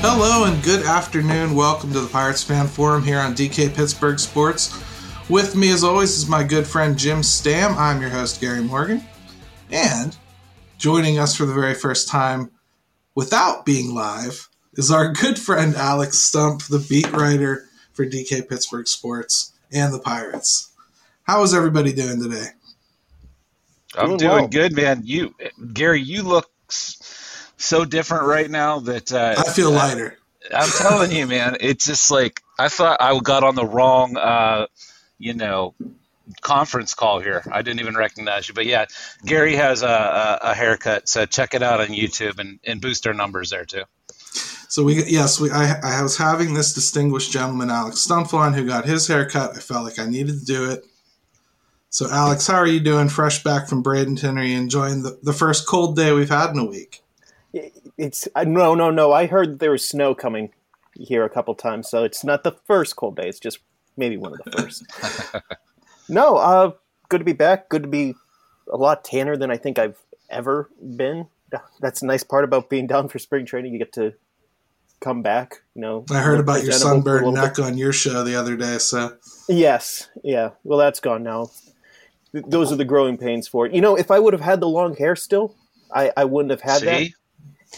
Hello and good afternoon. Welcome to the Pirates Fan Forum here on DK Pittsburgh Sports. With me, as always, is my good friend Jim Stamm. I'm your host, Gary Morgan. And joining us for the very first time without being live is our good friend Alex Stumpf, the beat writer for DK Pittsburgh Sports and the Pirates. How is everybody doing today? I'm Doing doing well. good, man. You, Gary, you look so different right now that uh, I feel lighter. I'm telling you, man. It's just like I thought I got on the wrong, uh, you know, conference call here. I didn't even recognize you, but yeah, Gary has a, a, a haircut, so check it out on YouTube and, and boost our numbers there too. So we yes, we I, I was having this distinguished gentleman, Alex Stumpf, on who got his haircut. I felt like I needed to do it. So Alex, how are you doing? Fresh back from Bradenton? Are you enjoying the, the first cold day we've had in a week? It's uh, no, no, no. I heard there was snow coming here a couple times, so it's not the first cold day. It's just maybe one of the first. no, uh, good to be back. Good to be a lot tanner than I think I've ever been. That's a nice part about being down for spring training. You get to come back. You know, I heard about your presentable sunburned little neck on your show the other day. So. Yes, yeah. Well, that's gone now. Th- Those are the growing pains for it. You know, if I would have had the long hair still, I, I wouldn't have had that.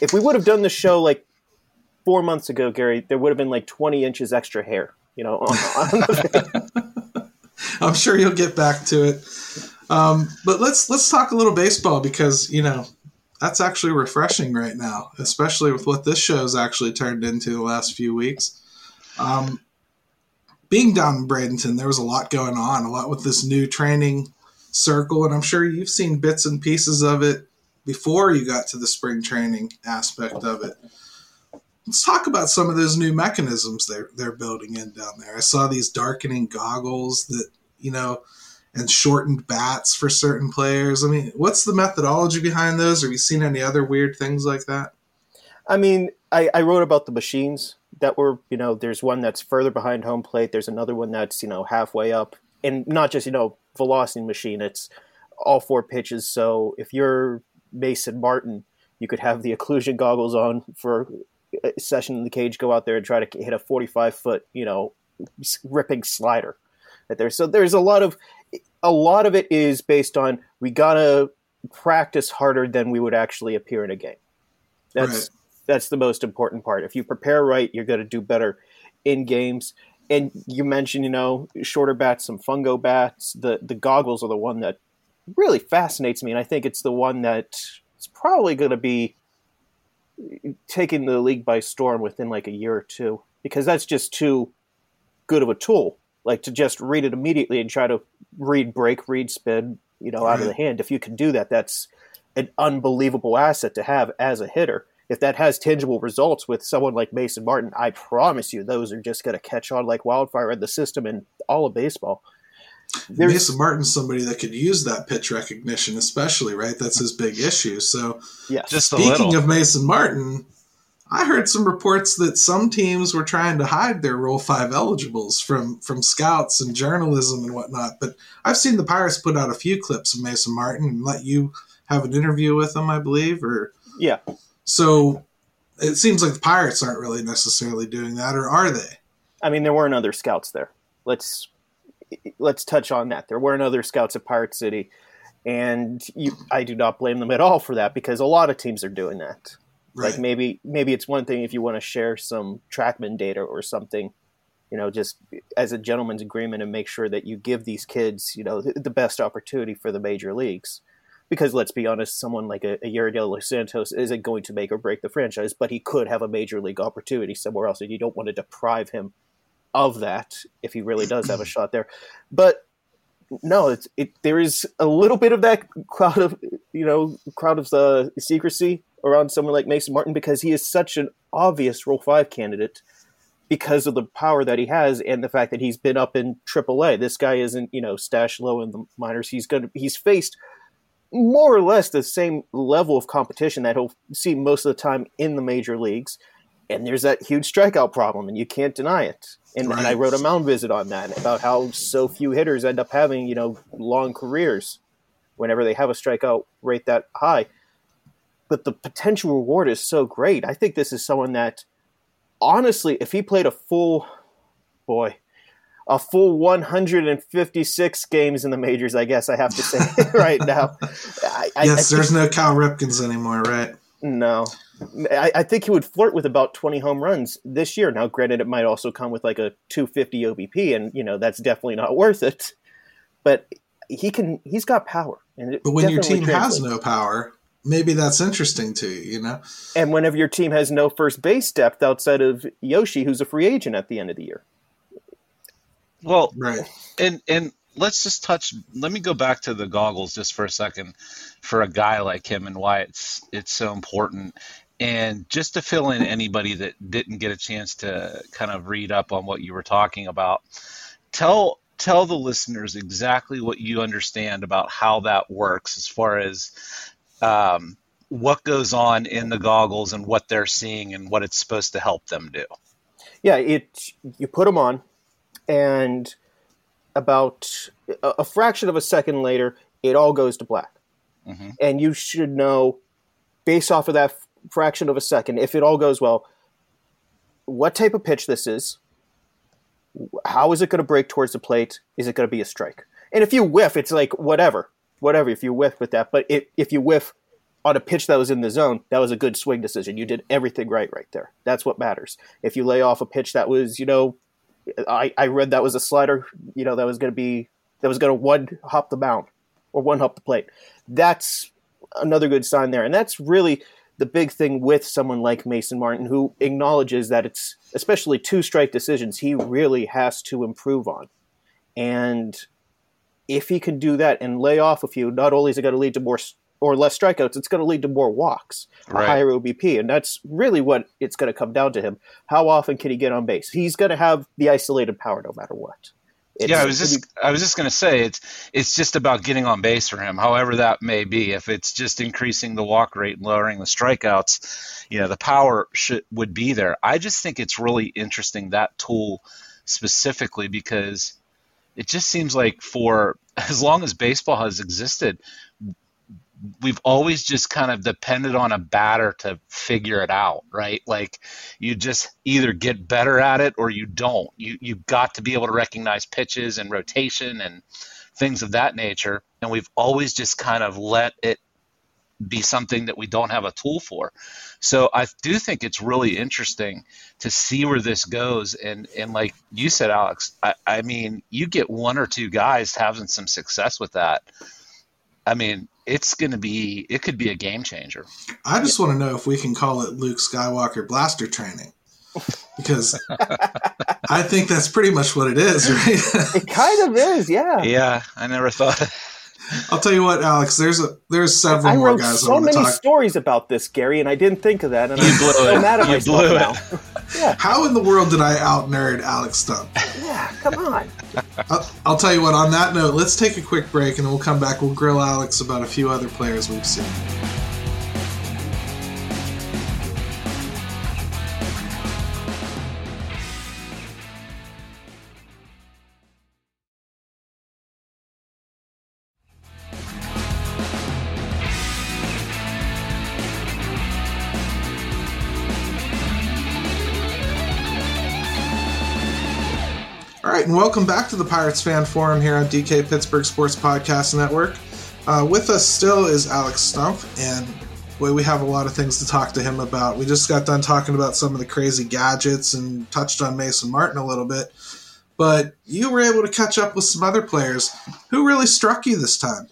If we would have done the show like four months ago, Gary, there would have been like 20 inches extra hair, you know, on, on the I'm sure you'll get back to it. Um, but let's let's talk a little baseball because you know that's actually refreshing right now, especially with what this show's actually turned into the last few weeks. Um, being down in Bradenton, there was a lot going on, a lot with this new training circle, and I'm sure you've seen bits and pieces of it before you got to the spring training aspect of it. Let's talk about some of those new mechanisms they're they're building in down there. I saw these darkening goggles that you know, and shortened bats for certain players. I mean, what's the methodology behind those? Have you seen any other weird things like that? I mean, I, I wrote about the machines that were, you know, there's one that's further behind home plate. There's another one that's, you know, halfway up. And not just, you know, velocity machine, it's all four pitches. So if you're Mason Martin, you could have the occlusion goggles on for a session in the cage, go out there and try to hit a 45 foot, you know, ripping slider. There. So there's a lot of, a lot of it is based on we gotta practice harder than we would actually appear in a game. That's Right. that's the most important part. If you prepare right, you're to do better in games. And you mentioned, you know, shorter bats, some fungo bats. The the goggles are the one that really fascinates me, and I think it's the one that is probably going to be taking the league by storm within like a year or two because that's just too good of a tool. Like to just read it immediately and try to read break, read spin, you know, out of the hand. If you can do that, that's an unbelievable asset to have as a hitter. If that has tangible results with someone like Mason Martin, I promise you those are just going to catch on like wildfire in the system and all of baseball. There's, Mason Martin's somebody that could use that pitch recognition, especially right. That's his big issue. So, yeah, just speaking little. of Mason Martin, I heard some reports that some teams were trying to hide their Rule Five eligibles from from scouts and journalism and whatnot. But I've seen the Pirates put out a few clips of Mason Martin and let you have an interview with him, I believe, or yeah. so. It seems like the Pirates aren't really necessarily doing that, or are they? I mean, there weren't other scouts there. Let's let's touch on that. There weren't other scouts at Pirate City, and you, I do not blame them at all for that because a lot of teams are doing that. Right. Like maybe maybe it's one thing if you want to share some TrackMan data or something, you know, just as a gentleman's agreement and make sure that you give these kids, you know, the, the best opportunity for the major leagues. Because let's be honest, someone like a, a Yerry Los Santos isn't going to make or break the franchise, but he could have a major league opportunity somewhere else, and you don't want to deprive him of that if he really does have a shot there. But no, it's, it there is a little bit of that cloud of you know crowd of the secrecy around someone like Mason Martin because he is such an obvious Rule Five candidate because of the power that he has and the fact that he's been up in AAA. This guy isn't you know stashed low in the minors. He's going to he's faced more or less the same level of competition that he'll see most of the time in the major leagues. and there's that huge strikeout problem, and you can't deny it. And, Right. and I wrote a mound visit on that about how so few hitters end up having you know long careers whenever they have a strikeout rate that high. But the potential reward is so great. I think this is someone that, honestly, if he played a full, boy, a full 156 games in the majors, I guess I have to say right now. I, yes, I there's no Cal Ripkens anymore, right? no. I, I think he would flirt with about 20 home runs this year. Now, granted, it might also come with like a 250 OBP, and you know that's definitely not worth it. But he can. He's got power, and But when your team has no power, maybe that's interesting to you, you know? and whenever your team has no first base depth outside of Yoshi, who's a free agent at the end of the year. Well, Right. and and let's just touch. Let me go back to the goggles just for a second, for a guy like him and why it's it's so important. And just to fill in anybody that didn't get a chance to kind of read up on what you were talking about, tell tell the listeners exactly what you understand about how that works as far as um, what goes on in the goggles and what they're seeing and what it's supposed to help them do. Yeah, it you put them on, and about a, a fraction of a second later, it all goes to black. Mhm. And you should know, based off of that f- fraction of a second, if it all goes well, what type of pitch this is. How is it going to break towards the plate? Is it going to be a strike? And if you whiff, it's like whatever, whatever. If you whiff with that, but if, if you whiff on a pitch that was in the zone, that was a good swing decision. You did everything right right there. That's what matters. If you lay off a pitch that was, you know, I, I read that was a slider, you know, that was going to be, that was going to one hop the mound or one hop the plate. That's another good sign there. And that's really the big thing with someone like Mason Martin, who acknowledges that it's, especially two strike decisions, he really has to improve on. And if he can do that and lay off a few, not only is it going to lead to more or less strikeouts, it's going to lead to more walks, a higher OBP, and that's really what it's going to come down to him. How often can he get on base? He's going to have the isolated power no matter what. It's- yeah, I was just I was just gonna say it's it's just about getting on base for him, however that may be. If it's just increasing the walk rate and lowering the strikeouts, you know, the power should would be there. I just think it's really interesting that tool specifically because it just seems like for as long as baseball has existed, we've always just kind of depended on a batter to figure it out, right? Like you just either get better at it or you don't. You you've got to be able to recognize pitches and rotation and things of that nature. And we've always just kind of let it be something that we don't have a tool for. So I do think it's really interesting to see where this goes. And and like you said, Alex, I, I mean, you get one or two guys having some success with that. I mean, it's going to be, it could be a game changer. I just want to know if we can call it Luke Skywalker blaster training. Because I think that's pretty much what it is, right? it kind of is, yeah. Yeah, I never thought. I'll tell you what, Alex. There's a there's several I more wrote guys I so want many talk. stories about this, Gary, and I didn't think of that, and You I'm blew so it. mad at You myself blew it. now. How in the world did I out nerd Alex Stumpf? Yeah, come on. I'll, I'll tell you what. On that note, let's take a quick break, and we'll come back. We'll grill Alex about a few other players we've seen. And welcome back to the Pirates Fan Forum here on DK Pittsburgh Sports Podcast Network. Uh, with us still is Alex Stumpf, and boy, we have a lot of things to talk to him about. We just got done talking about some of the crazy gadgets and touched on Mason Martin a little bit, but you were able to catch up with some other players. Who really struck you this time?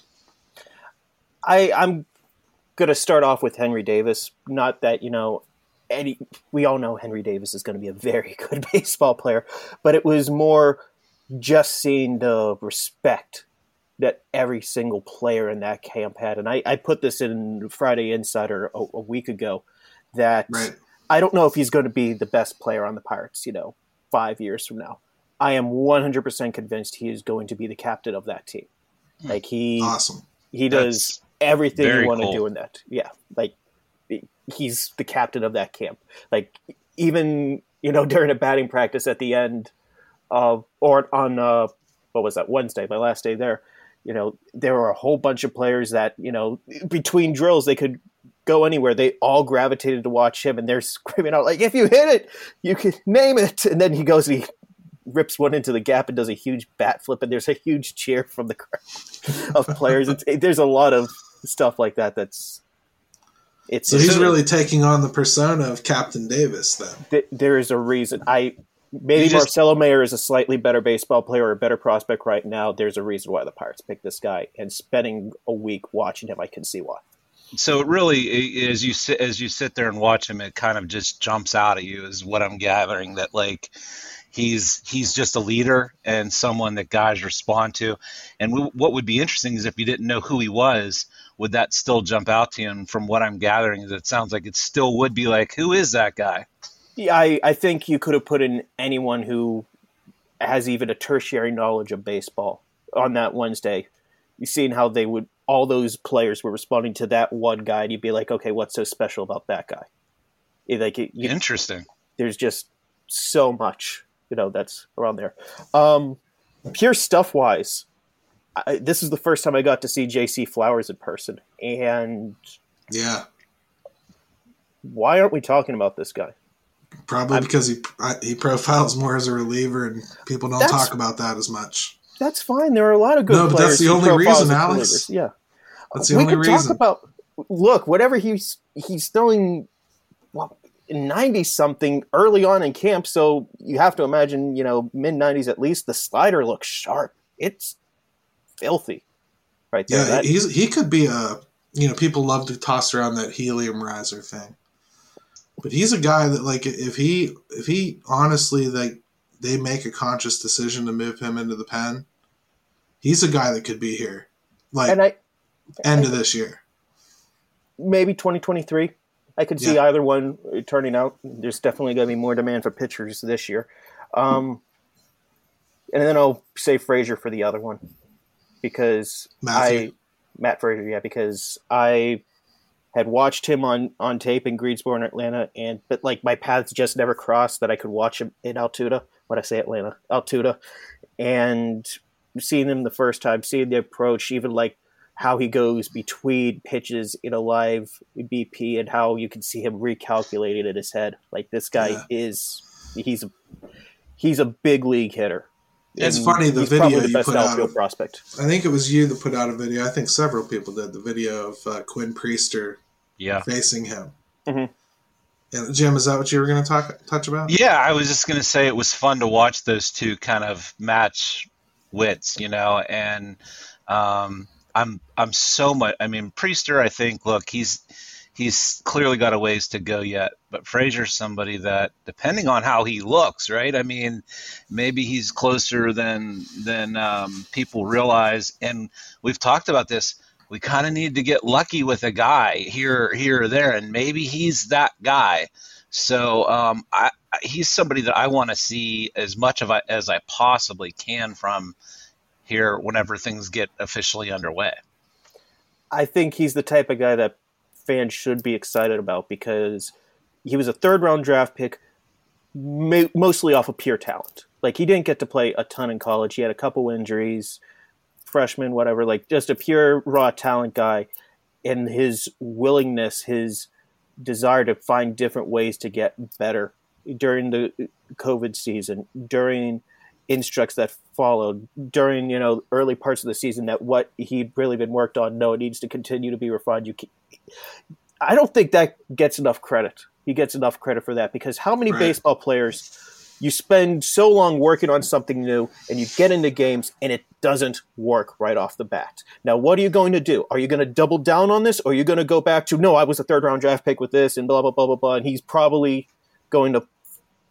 I, I'm going to start off with Henry Davis. Not that, you know, any, we all know Henry Davis is going to be a very good baseball player, but it was more just seeing the respect that every single player in that camp had. And I, I put this in Friday Insider a, a week ago that Right. I don't know if he's going to be the best player on the Pirates, you know, five years from now. I am 100% convinced he is going to be the captain of that team. Hmm. Like he, Awesome. he That's does everything you want cool. to do in that. Yeah, like he's the captain of that camp. Like even you know during a batting practice at the end of or on uh, what was that Wednesday, my last day there. You know, there were a whole bunch of players that you know between drills they could go anywhere. They all gravitated to watch him, and they're screaming out like, "If you hit it, you can name it." And then he goes and he rips one into the gap and does a huge bat flip, and there's a huge cheer from the crowd of players. It, there's a lot of stuff like that. That's it's so he's really taking on the persona of Captain Davis. Then th- there is a reason. I maybe just, Marcelo Mayer is a slightly better baseball player or a better prospect right now. There's a reason why the Pirates picked this guy, and spending a week watching him, I can see why. So it really, as you sit as you sit there and watch him, it kind of just jumps out at you. Is what I'm gathering that like he's he's just a leader and someone that guys respond to. And w- what would be interesting is if you didn't know who he was, would that still jump out to you? And from what I'm gathering, it sounds like it still would be like, who is that guy? Yeah, I, I think you could have put in anyone who has even a tertiary knowledge of baseball on that Wednesday. You've seen how they would all those players were responding to that one guy, and you'd be like, okay, what's so special about that guy? Like, you, interesting. There's just so much, you know, that's around there. Um, pure stuff wise, I, this is the first time I got to see J.C. Flowers in person, and yeah, why aren't we talking about this guy? Probably I'm, because he he profiles more as a reliever, and people don't talk about that as much. That's fine. There are a lot of good. No, but that's the only reason, Alex. Yeah, that's the we only reason. We can talk about look, whatever he's he's throwing, well, ninety something early on in camp. So you have to imagine, you know, mid nineties at least. The slider looks sharp. It's filthy, right there. Yeah, that, he's he could be a. You know, people love to toss around that helium riser thing but he's a guy that like if he if he honestly like they make a conscious decision to move him into the pen, he's a guy that could be here, like and I, end I, of this year, maybe twenty twenty three. I could see yeah. either one turning out. There's definitely going to be more demand for pitchers this year, um, and then I'll say Fraizer for the other one because Matthew. I Matt Fraizer, yeah, because I had watched him on on tape in Greensboro and Atlanta, and but like my paths just never crossed that I could watch him in Altoona. When I say Atlanta, Altoona, and seeing him the first time, seeing the approach, even like how he goes between pitches in a live BP, and how you can see him recalculating in his head. Like this guy yeah. is he's a he's a big league hitter. It's funny the video the you put out. Of, prospect. I think it was you that put out a video. I think several people did the video of uh, Quinn Priester yeah, facing him. Mm-hmm. And Jim, is that what you were going to talk touch about? Yeah, I was just going to say it was fun to watch those two kind of match wits, you know, and um, I'm I'm so much. I mean, Priester, I think, look, he's he's clearly got a ways to go yet, but Fraizer's somebody that, depending on how he looks, right? I mean, maybe he's closer than than um, people realize, and we've talked about this we kind of need to get lucky with a guy here, here or there, and maybe he's that guy. So um, I, he's somebody that I want to see as much of as I possibly can from here whenever things get officially underway. I think he's the type of guy that fans should be excited about because he was a third round draft pick, mostly off of pure talent. Like he didn't get to play a ton in college. He had a couple injuries freshman, whatever, like just a pure raw talent guy, and his willingness, his desire to find different ways to get better during the COVID season, during instructs that followed, during you know early parts of the season, that what he'd really been worked on. No, it needs to continue to be refined. You, I don't think that gets enough credit. He gets enough credit for that because how many right. baseball players you spend so long working on something new and you get into games and it doesn't work right off the bat. Now, what are you going to do? Are you going to double down on this or are you going to go back to, no, I was a third round draft pick with this and blah, blah, blah, blah, blah. And he's probably going to,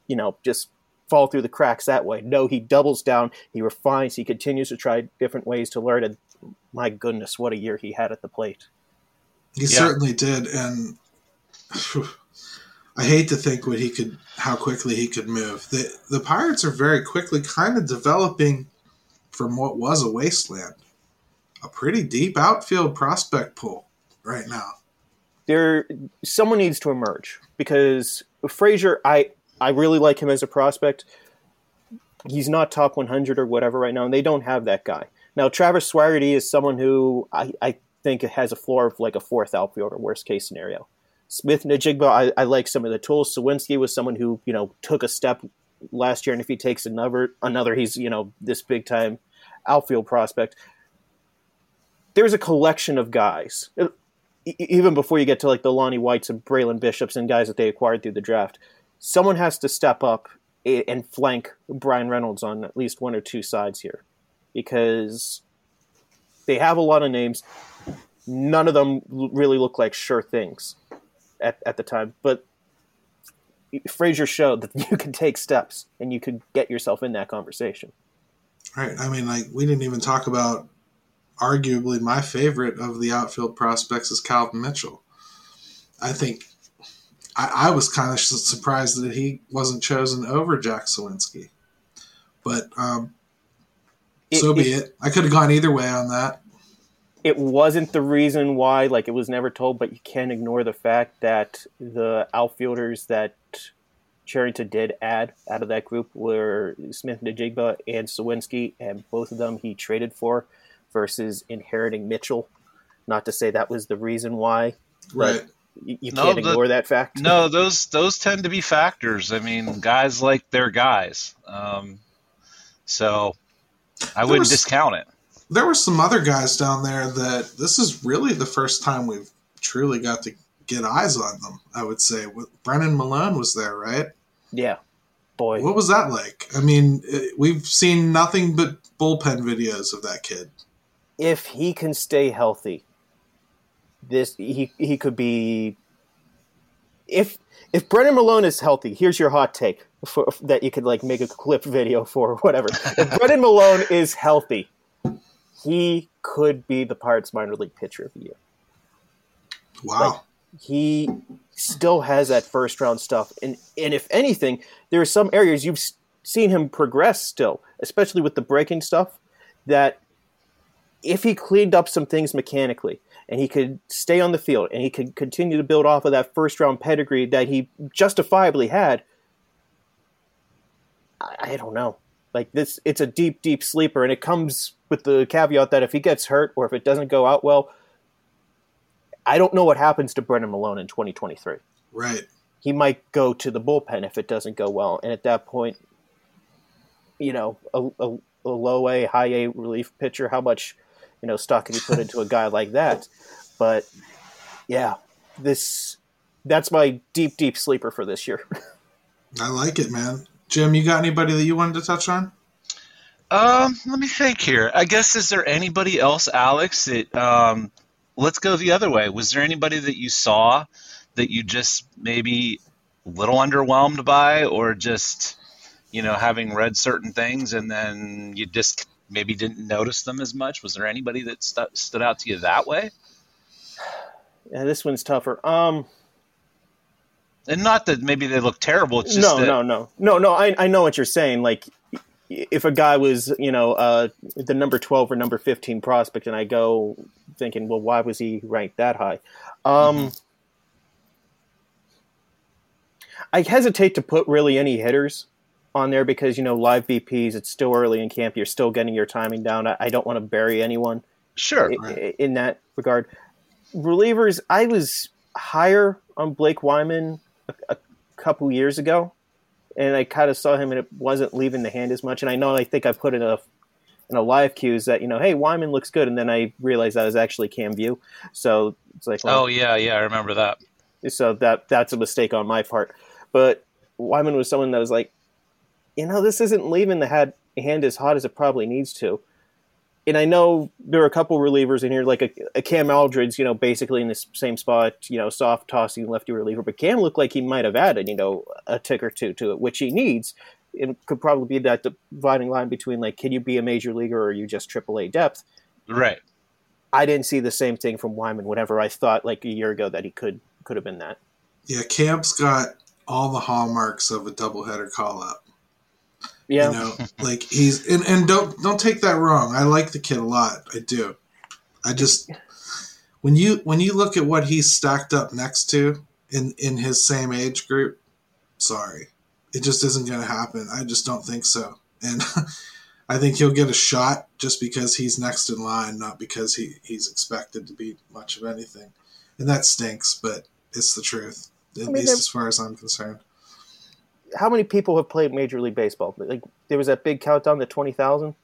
you know, just fall through the cracks that way. No, he doubles down, he refines, he continues to try different ways to learn. And my goodness, what a year he had at the plate. He yeah. certainly did. And. Whew I hate to think what he could, how quickly he could move. The the Pirates are very quickly kind of developing from what was a wasteland, a pretty deep outfield prospect pool right now. There, someone needs to emerge because Fraizer, I I really like him as a prospect. He's not top 100 or whatever right now, and they don't have that guy. Now, Travis Swaggerty is someone who I, I think it has a floor of like a fourth outfielder, worst case scenario. Smith-Njigba, I, I like some of the tools. Suwinski was someone who you know took a step last year, and if he takes another, another, he's you know this big time outfield prospect. There's a collection of guys, even before you get to like the Lonnie Whites and Braylon Bishops and guys that they acquired through the draft. Someone has to step up and flank Bryan Reynolds on at least one or two sides here, because they have a lot of names. None of them really look like sure things at, at the time, but Fraizer showed that you can take steps and you could get yourself in that conversation. Right. I mean, like we didn't even talk about arguably my favorite of the outfield prospects is Calvin Mitchell. I think I, I was kind of surprised that he wasn't chosen over Jack Suwinski, but um, it, so be it, it. I could have gone either way on that. It wasn't the reason why, like it was never told, but you can't ignore the fact that the outfielders that Cherington did add out of that group were Smith-Njigba and Suwinski, and both of them he traded for versus inheriting Mitchell. Not to say that was the reason why, right? You, you no, can't the, ignore that fact. No, those those tend to be factors. I mean, guys like their guys, um, so I there wouldn't was, discount it. There were some other guys down there that this is really the first time we've truly got to get eyes on them. I would say Brennan Malone was there, right? Yeah, boy. What was that like? I mean, eh, we've seen nothing but bullpen videos of that kid. If he can stay healthy, this he he could be. If if Brennan Malone is healthy, here's your hot take for, that you could like make a clip video for or whatever. if Brennan Malone is healthy, he could be the Pirates minor league pitcher of the year. Wow. Like, he still has that first round stuff. And and if anything, there are some areas you've seen him progress still, especially with the breaking stuff. That if he cleaned up some things mechanically and he could stay on the field and he could continue to build off of that first round pedigree that he justifiably had, I, I don't know. Like this, it's a deep, deep sleeper, and it comes with the caveat that if he gets hurt or if it doesn't go out well, I don't know what happens to Brennan Malone in 2023. Right. He might go to the bullpen if it doesn't go well, and at that point, you know, a, a, a low A, high A relief pitcher, how much, you know, stock can you put into a guy like that? But yeah, this that's my deep, deep sleeper for this year. I like it, man. Jim, you got anybody that you wanted to touch on? Um, let me think here. I guess is there anybody else, Alex, that um, let's go the other way. Was there anybody that you saw that you just maybe a little underwhelmed by, or just you know having read certain things and then you just maybe didn't notice them as much? Was there anybody that st- stood out to you that way? Yeah, this one's tougher. Um, and not that maybe they look terrible. It's just no, that... no, no, no, no. I I know what you're saying. Like if a guy was, you know, uh, the number 12 or number 15 prospect, and I go thinking, well, why was he ranked that high? Um, mm-hmm. I hesitate to put really any hitters on there because, you know, live BPs, it's still early in camp. You're still getting your timing down. I, I don't want to bury anyone. Sure. In, right. in that regard. Relievers, I was higher on Blake Weiman a, a couple years ago and I kind of saw him, and it wasn't leaving the hand as much. And I know I think I put in a in a live cues that you know, hey, Weiman looks good, and then I realized that was actually Cam Vieaux. So it's like, well, oh yeah, yeah, I remember that. So that that's a mistake on my part. But Weiman was someone that was like, you know, this isn't leaving the hand hand as hot as it probably needs to and I know there are a couple relievers in here, like a, a, Cam Alldred's, you know, basically in the same spot, you know, soft tossing lefty reliever. But Cam looked like he might have added, you know, a tick or two to it, which he needs. It could probably be that dividing line between like, can you be a major leaguer or are you just AAA depth? Right. I didn't see the same thing from Weiman. Whenever I thought like a year ago that he could could have been that. Yeah, Cam's got all the hallmarks of a doubleheader call up. Yeah. You know, like he's and, and don't don't take that wrong. I like the kid a lot. I do. I just when you when you look at what he's stacked up next to in in his same age group, sorry. it just isn't going to happen. I just don't think so. And I think he'll get a shot just because he's next in line, not because he, he's expected to be much of anything. And that stinks, but it's the truth, at I mean, least as far as I'm concerned. How many people have played Major League Baseball? Like there was that big countdown, the twenty thousand.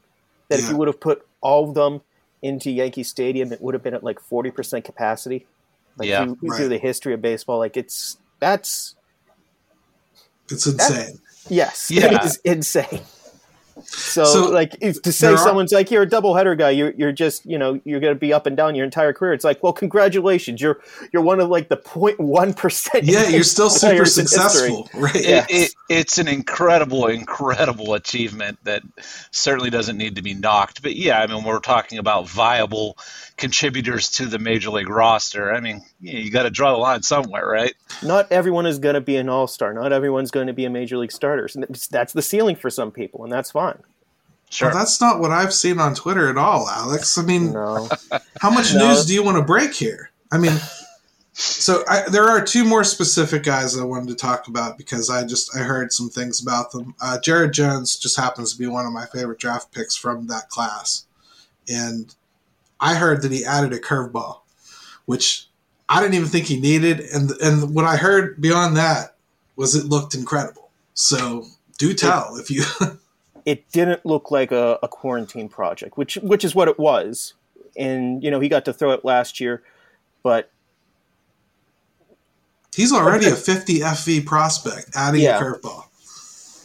That yeah. if you would have put all of them into Yankee Stadium, it would have been at like forty percent capacity. Like yeah, through, right. through the history of baseball, like it's that's it's insane. yes, yeah. it is insane. So, so like to say someone's are, like you're a double header guy, you're you're just you know you're going to be up and down your entire career. It's like well, congratulations, you're you're one of like the 0.1 percent. Yeah, you're still super successful, right? It, it, it's an incredible, incredible achievement that certainly doesn't need to be knocked. But yeah, I mean, we're talking about viable contributors to the major league roster. I mean, you, you got to draw the line somewhere, right? Not everyone is going to be an all star. Not everyone's going to be a major league starter. That's the ceiling for some people, and that's fine. Sure. Well, that's not what I've seen on Twitter at all, Alex. I mean, no. how much no. news do you want to break here? I mean, so I, there are two more specific guys I wanted to talk about because I just I heard some things about them. Uh, Jared Jones just happens to be one of my favorite draft picks from that class, and I heard that he added a curveball, which I didn't even think he needed, and and what I heard beyond that was it looked incredible. So do tell if you. it didn't look like a, a quarantine project, which which is what it was, and you know he got to throw it last year, but he's already a 50 FV prospect, adding yeah. a curveball.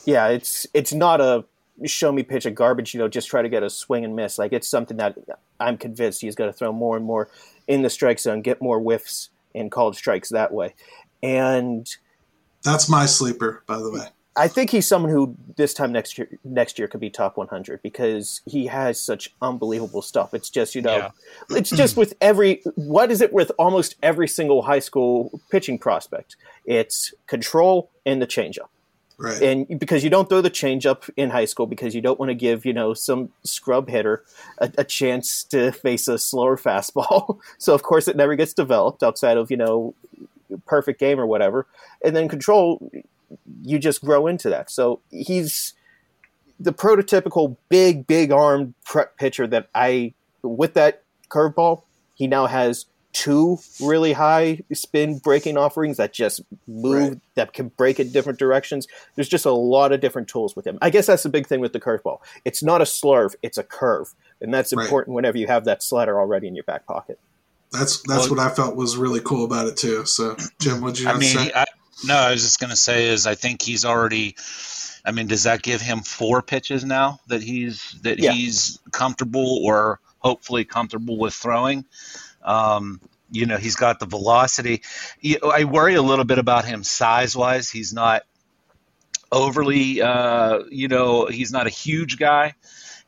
Yeah, it's it's not a show me pitch of garbage, you know, just try to get a swing and miss. Like it's something that I'm convinced he's going to throw more and more in the strike zone, get more whiffs and called strikes that way. And that's my sleeper, by the way. I think he's someone who this time next year next year could be top 100 because he has such unbelievable stuff. It's just you know, yeah. it's just with every what is it with almost every single high school pitching prospect? It's control and the changeup. Right. And because you don't throw the changeup in high school because you don't want to give, you know, some scrub hitter a, a, chance to face a slower fastball. so of course it never gets developed outside of, you know, perfect game or whatever. And then control you just grow into that. So he's the prototypical big, big armed prep pitcher that I with that curveball, he now has two really high spin breaking offerings that just move right. that can break in different directions. There's just a lot of different tools with him. I guess that's the big thing with the curveball. It's not a slurve, it's a curve. And that's important right. whenever you have that slider already in your back pocket. That's that's well, what I felt was really cool about it too. So, Jim, what'd you I mean, say? I, no, I was just going to say is I think he's already. I mean, does that give him four pitches now that he's that yeah. he's comfortable or hopefully comfortable with throwing? Um, you know, he's got the velocity. I worry a little bit about him size wise. He's not overly, uh, you know, he's not a huge guy.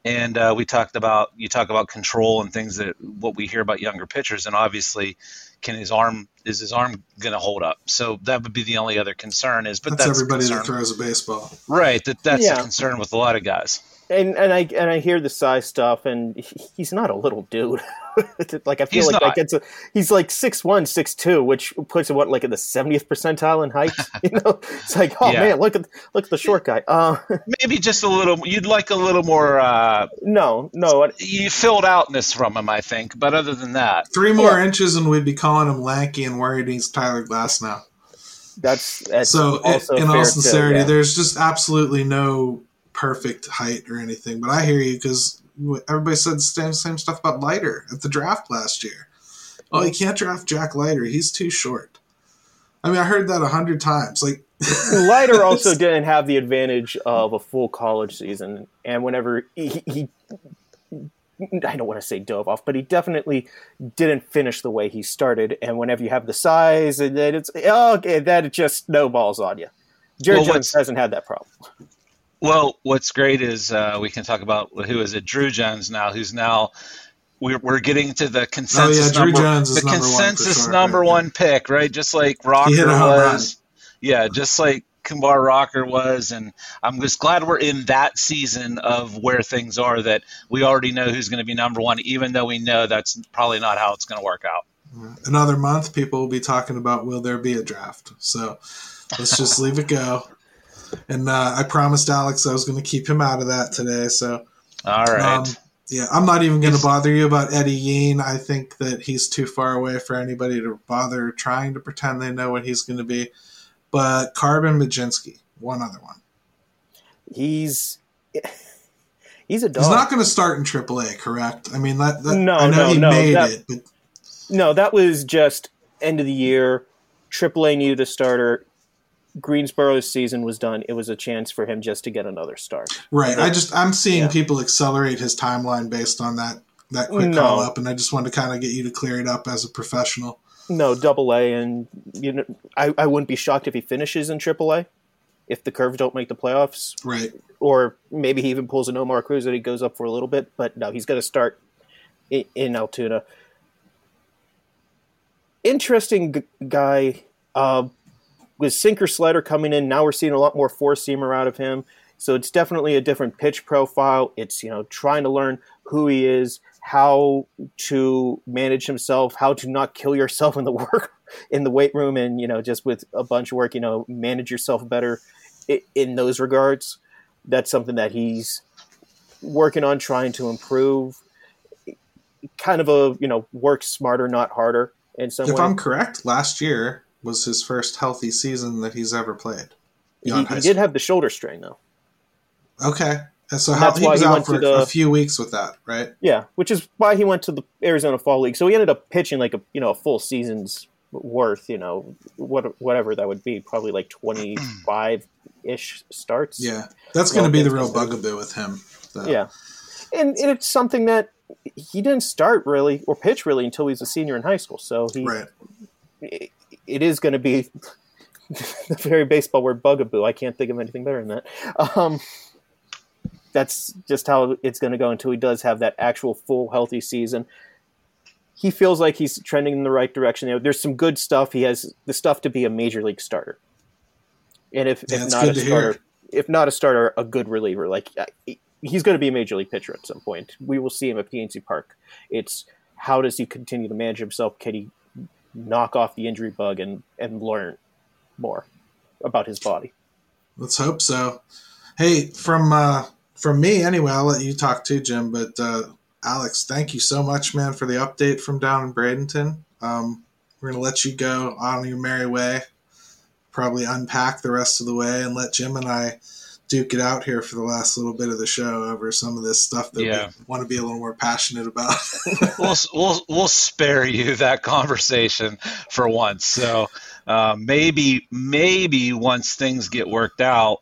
And uh, we talked about you talk about control and things that what we hear about younger pitchers, and obviously, can his arm is his arm going to hold up? So that would be the only other concern. Is but that's, that's everybody that throws a baseball, right? That that's yeah. a concern with a lot of guys and and I and I hear the size stuff, and he's not a little dude. like I feel he's like not. that gets a, he's like six one, six two, which puts him what like in the seventieth percentile in height. you know, it's like oh yeah. man, look at look at the short guy. Uh, Maybe just a little. You'd like a little more. Uh, no, no, you filled outness from him, I think. But other than that, three more yeah. inches, and we'd be calling him lanky and worried he's Tyler Glasnow. That's, that's so. in all sincerity, too, yeah. there's just absolutely no perfect height or anything, but I hear you because everybody said the same, same stuff about Leiter at the draft last year. Oh, you can't draft Jack Leiter; he's too short. I mean, I heard that a hundred times. Like Leiter also didn't have the advantage of a full college season, and whenever he, he I don't want to say dove off, but he definitely didn't finish the way he started. And whenever you have the size, and then it's oh, okay, that it just snowballs on you. Jared well, Jones hasn't had that problem. Well, what's great is uh, we can talk about who is it, Druw Jones now, who's now we're, we're getting to the consensus oh, yeah, number, the number consensus one number right, one yeah. pick, right? Just like Rocker was, yeah, just like Kumar Rocker was, and I'm just glad we're in that season of where things are that we already know who's going to be number one, even though we know that's probably not how it's going to work out. Another month, people will be talking about will there be a draft. So let's just leave it go. And uh, I promised Alex I was going to keep him out of that today. So, all right. Um, yeah, I'm not even going to bother you about Eddy Yean. I think that he's too far away for anybody to bother trying to pretend they know what he's going to be. But Carmen Mlodzinski, one other one. He's he's a dog. He's not going to start in AAA, correct? I mean, that, that no, I know no, he no, made that, it, but no, that was just end of the year. AAA needed a starter. Greensboro's season was done. It was a chance for him just to get another start. Right. I just I'm seeing Yeah. people accelerate his timeline based on that that quick No. call up, and I just wanted to kind of get you to clear it up as a professional. No, double A, and you know, I, I wouldn't be shocked if he finishes in triple A if the Curves don't make the playoffs, Right. or maybe he even pulls an Omar Cruz that he goes up for a little bit. But no, he's going to start in, in Altoona. Interesting g- guy. Uh, with sinker slider coming in, now we're seeing a lot more four seamer out of him. So it's definitely a different pitch profile. It's you know trying to learn who he is, how to manage himself, how to not kill yourself in the work in the weight room, and you know just with a bunch of work, you know manage yourself better in those regards. That's something that he's working on trying to improve. Kind of a you know work smarter, not harder in some If way. I'm correct, last year was his first healthy season that he's ever played. he, he did have the shoulder strain though. Okay. And so And how, he was he out for the- a few weeks with that, right? Yeah, which is why he went to the Arizona Fall League. So he ended up pitching like a you know a full season's worth. You know what whatever that would be, probably like twenty five ish starts. Yeah. That's going to be the real bugaboo with him. though. yeah, and, and it's something that he didn't start really or pitch really until he was a senior in high school. So he Right. It, is going to be the very baseball word bugaboo. I can't think of anything better than that. Um, that's just how it's going to go until he does have that actual full healthy season. He feels like he's trending in the right direction. There's some good stuff. He has the stuff to be a major league starter, and if, Yeah, if not a starter, hear. if not a starter, a good reliever. Like he's going to be a major league pitcher at some point. We will see him at PNC Park. It's how does he continue to manage himself? Can he knock off the injury bug and and learn more about his body? Let's hope so. Hey, from uh, from me anyway, I'll let you talk too, Jim. But uh, Alex, thank you so much, man, for the update from down in Bradenton. Um, we're gonna let you go on your merry way. Probably unpack the rest of the way and let Jim and I duke it out here for the last little bit of the show over some of this stuff that Yeah. we want to be a little more passionate about. we'll we'll we'll spare you that conversation for once. So uh, maybe maybe once things get worked out,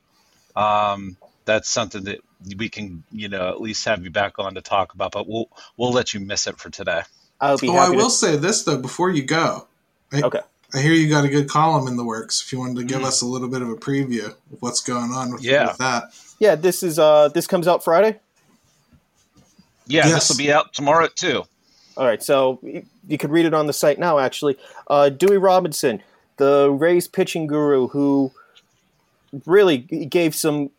um, that's something that we can you know at least have you back on to talk about. But we'll we'll let you miss it for today. I'll be oh, I happy. will to, say this though before you go. I, Okay. I hear you got a good column in the works. If you wanted to give Mm. us a little bit of a preview of what's going on with, Yeah. with that. yeah, this is uh this comes out Friday. Yeah, Yes. this will be out tomorrow at two. All right, so you could read it on the site now. Actually, uh, Dewey Robinson, the Rays pitching guru, who really gave some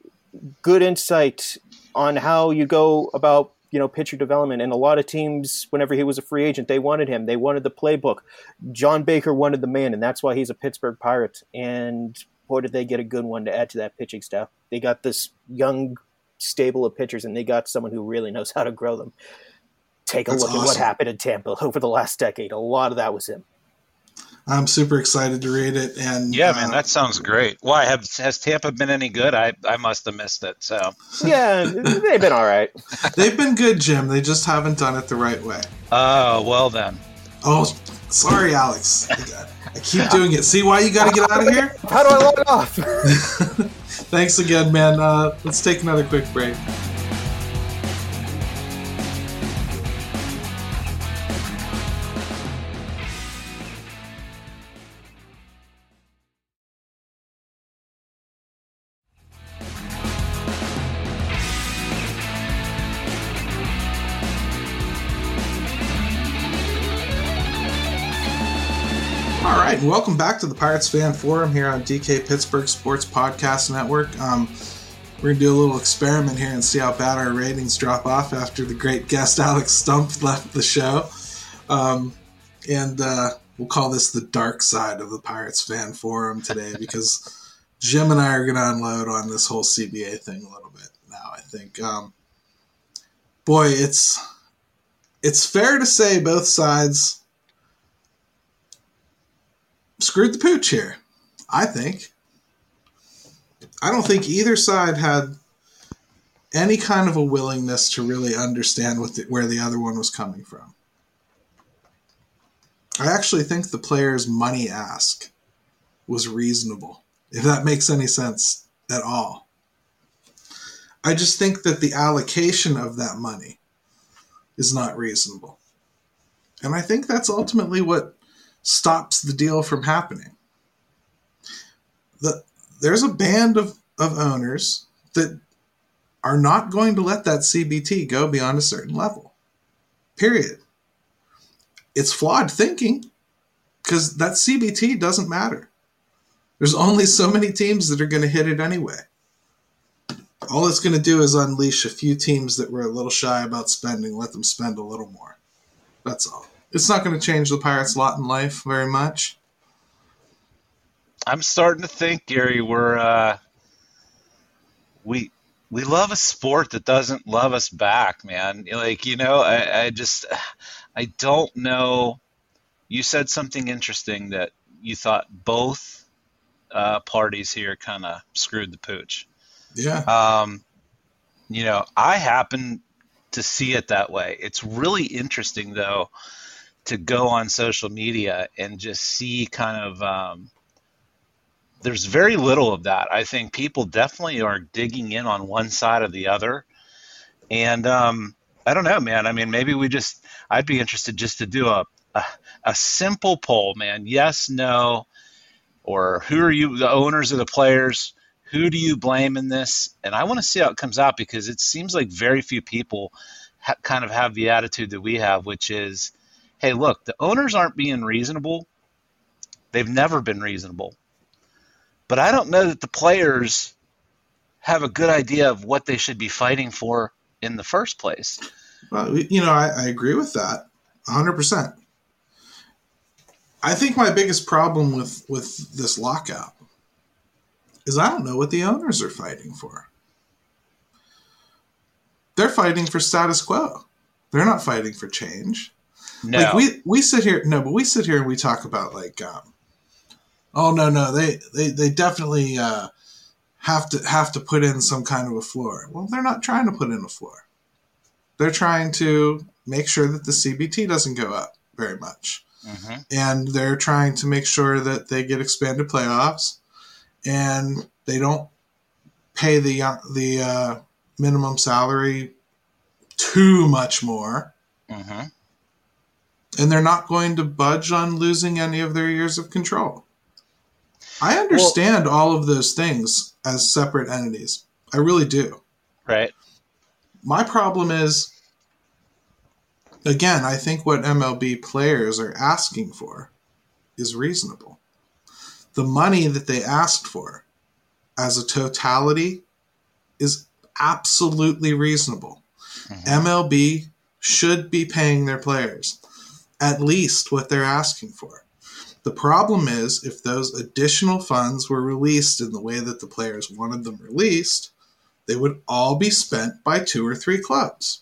good insight on how you go about you know pitcher development. And a lot of teams, whenever he was a free agent, they wanted him. They wanted the playbook. John Baker wanted the man, and that's why he's a Pittsburgh Pirate. And boy, did they get a good one to add to that pitching staff. They got this young stable of pitchers, and they got someone who really knows how to grow them. Take a That's look at what happened in Tampa over the last decade. A lot of that was him. I'm super excited to read it. And Yeah, uh, man, that sounds great. Why have has Tampa been any good? I I must have missed it. So Yeah, they've been all right. they've been good, Jim. They just haven't done it the right way. oh well then. Oh, sorry, Alex. I, I keep doing it. See why you got to get out of here? How do I log off? Thanks again, man. Uh, let's take another quick break. Right, and welcome back to the Pirates Fan Forum here on DK Pittsburgh Sports Podcast Network. Um, we're gonna do a little experiment here and see how bad our ratings drop off after the great guest Alex Stumpf left the show. Um, and uh, we'll call this the dark side of the Pirates Fan Forum today because Jim and I are going to unload on this whole CBA thing a little bit now. I think, um, boy, it's it's fair to say both sides screwed the pooch here. I think. I don't think either side had any kind of a willingness to really understand what the, where the other one was coming from. I actually think the player's money ask was reasonable, if that makes any sense at all. I just think that the allocation of that money is not reasonable. And I think that's ultimately what stops the deal from happening. The, there's a band of, of owners that are not going to let that CBT go beyond a certain level. Period. It's flawed thinking because that CBT doesn't matter. There's only so many teams that are going to hit it anyway. All it's going to do is unleash a few teams that were a little shy about spending, let them spend a little more. That's all. It's not going to change the Pirates' lot in life very much. I'm starting to think, Gary, we're uh, we we love a sport that doesn't love us back, man. Like you know, I, I just I don't know. You said something interesting that you thought both uh, parties here kind of screwed the pooch. Yeah. Um, you know, I happen to see it that way. It's really interesting though to go on social media and just see kind of um, there's very little of that. I think people definitely are digging in on one side or the other, and um, I don't know, man. I mean, maybe we just I'd be interested just to do a a, a simple poll, man. Yes, no, or who are you, the owners of the players? Who do you blame in this? And I want to see how it comes out because it seems like very few people ha- kind of have the attitude that we have, which is, hey, look, the owners aren't being reasonable. They've never been reasonable. But I don't know that the players have a good idea of what they should be fighting for in the first place. Well, you know, I, I agree with that 100%. I think my biggest problem with, with this lockout is I don't know what the owners are fighting for. They're fighting for status quo. They're not fighting for change. No. Like we we sit here no, but we sit here and we talk about like um, oh no no they they they definitely uh, have to have to put in some kind of a floor. Well, they're not trying to put in a floor. They're trying to make sure that the CBT doesn't go up very much. Mhm. And they're trying to make sure that they get expanded playoffs and they don't pay the the uh, minimum salary too much more Mhm. And they're not going to budge on losing any of their years of control. I understand all of those things as separate entities. I really do. Right. My problem is, again, I think what MLB players are asking for is reasonable. The money that they asked for as a totality is absolutely reasonable. Mhm. MLB should be paying their players at least what they're asking for. The problem is if those additional funds were released in the way that the players wanted them released, they would all be spent by two or three clubs.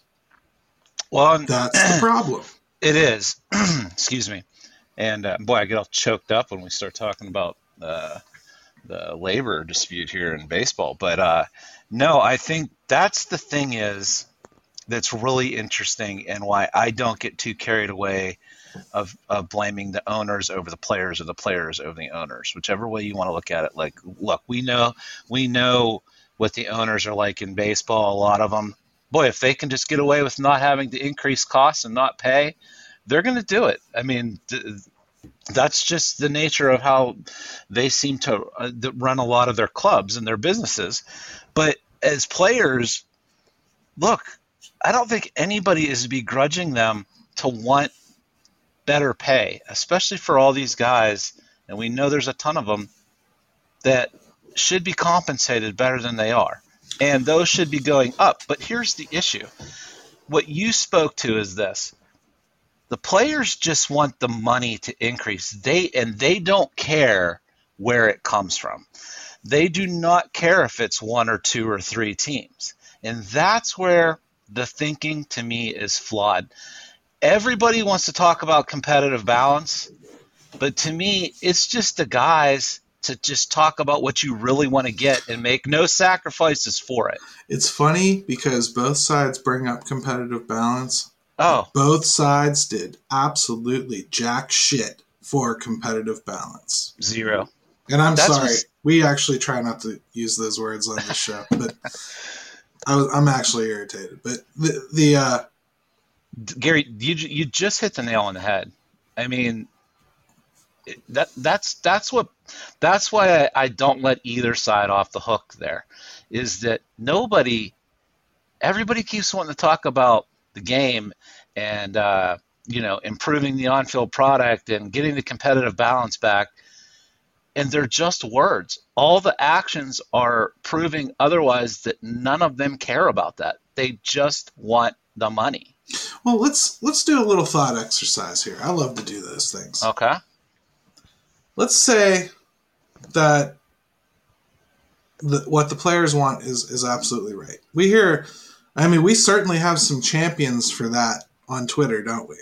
Well, and That's the problem. it is. Excuse me. And uh, boy, I get all choked up when we start talking about uh, the labor dispute here in baseball. But uh, no, I think that's the thing is that's really interesting and why I don't get too carried away of, of blaming the owners over the players or the players over the owners, whichever way you want to look at it. Like, look, we know we know what the owners are like in baseball. A lot of them, boy, if they can just get away with not having to increase costs and not pay, they're going to do it. I mean, th- that's just the nature of how they seem to uh, run a lot of their clubs and their businesses. But as players, look, I don't think anybody is begrudging them to want better pay, especially for all these guys, and we know there's a ton of them that should be compensated better than they are. And those should be going up. But here's the issue. What you spoke to is this. The players just want the money to increase. They and they don't care where it comes from. They do not care if it's one or two or three teams. And that's where the thinking to me is flawed. Everybody wants to talk about competitive balance, but to me, it's just the guys to just talk about what you really want to get and make no sacrifices for it. It's funny because both sides bring up competitive balance. Oh, Both sides did absolutely jack shit for competitive balance. zero. And I'm That's sorry, we actually try not to use those words on this show, but I was, I'm actually irritated. But the the uh, Gary, you you just hit the nail on the head. I mean, that that's that's what that's why I, I don't let either side off the hook. There is that nobody, everybody keeps wanting to talk about the game and uh, you know improving the on-field product and getting the competitive balance back, and they're just words. All the actions are proving otherwise that none of them care about that. They just want the money. Well, let's let's do a little thought exercise here. I love to do those things. Okay. let's say that the, what the players want is is absolutely right. We hear, I mean, we certainly have some champions for that on Twitter, don't we?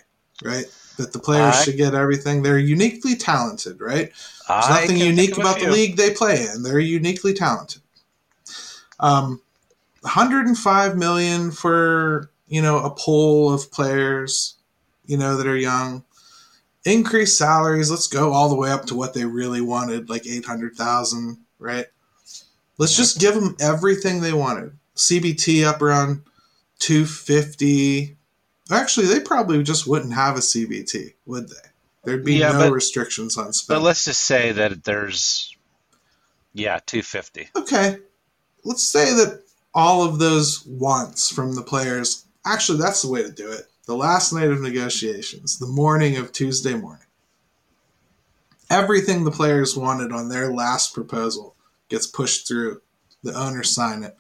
Right? That the players I- should get everything. They're uniquely talented, right? There's I nothing unique think of a about the league they play in. They're uniquely talented. Um, 105 million for you know a pool of players, you know that are young. Increase salaries. Let's go all the way up to what they really wanted, like 800,000, right? Let's just give them everything they wanted. CBT up around 250. Actually, they probably just wouldn't have a CBT, would they? There'd be Yeah, no but- restrictions on But let's just say that there's, yeah, 250. okay, let's say that all of those wants from the players. Actually, that's the way to do it. The last night of negotiations, the morning of Tuesday morning. Everything the players wanted on their last proposal gets pushed through. The owners sign it.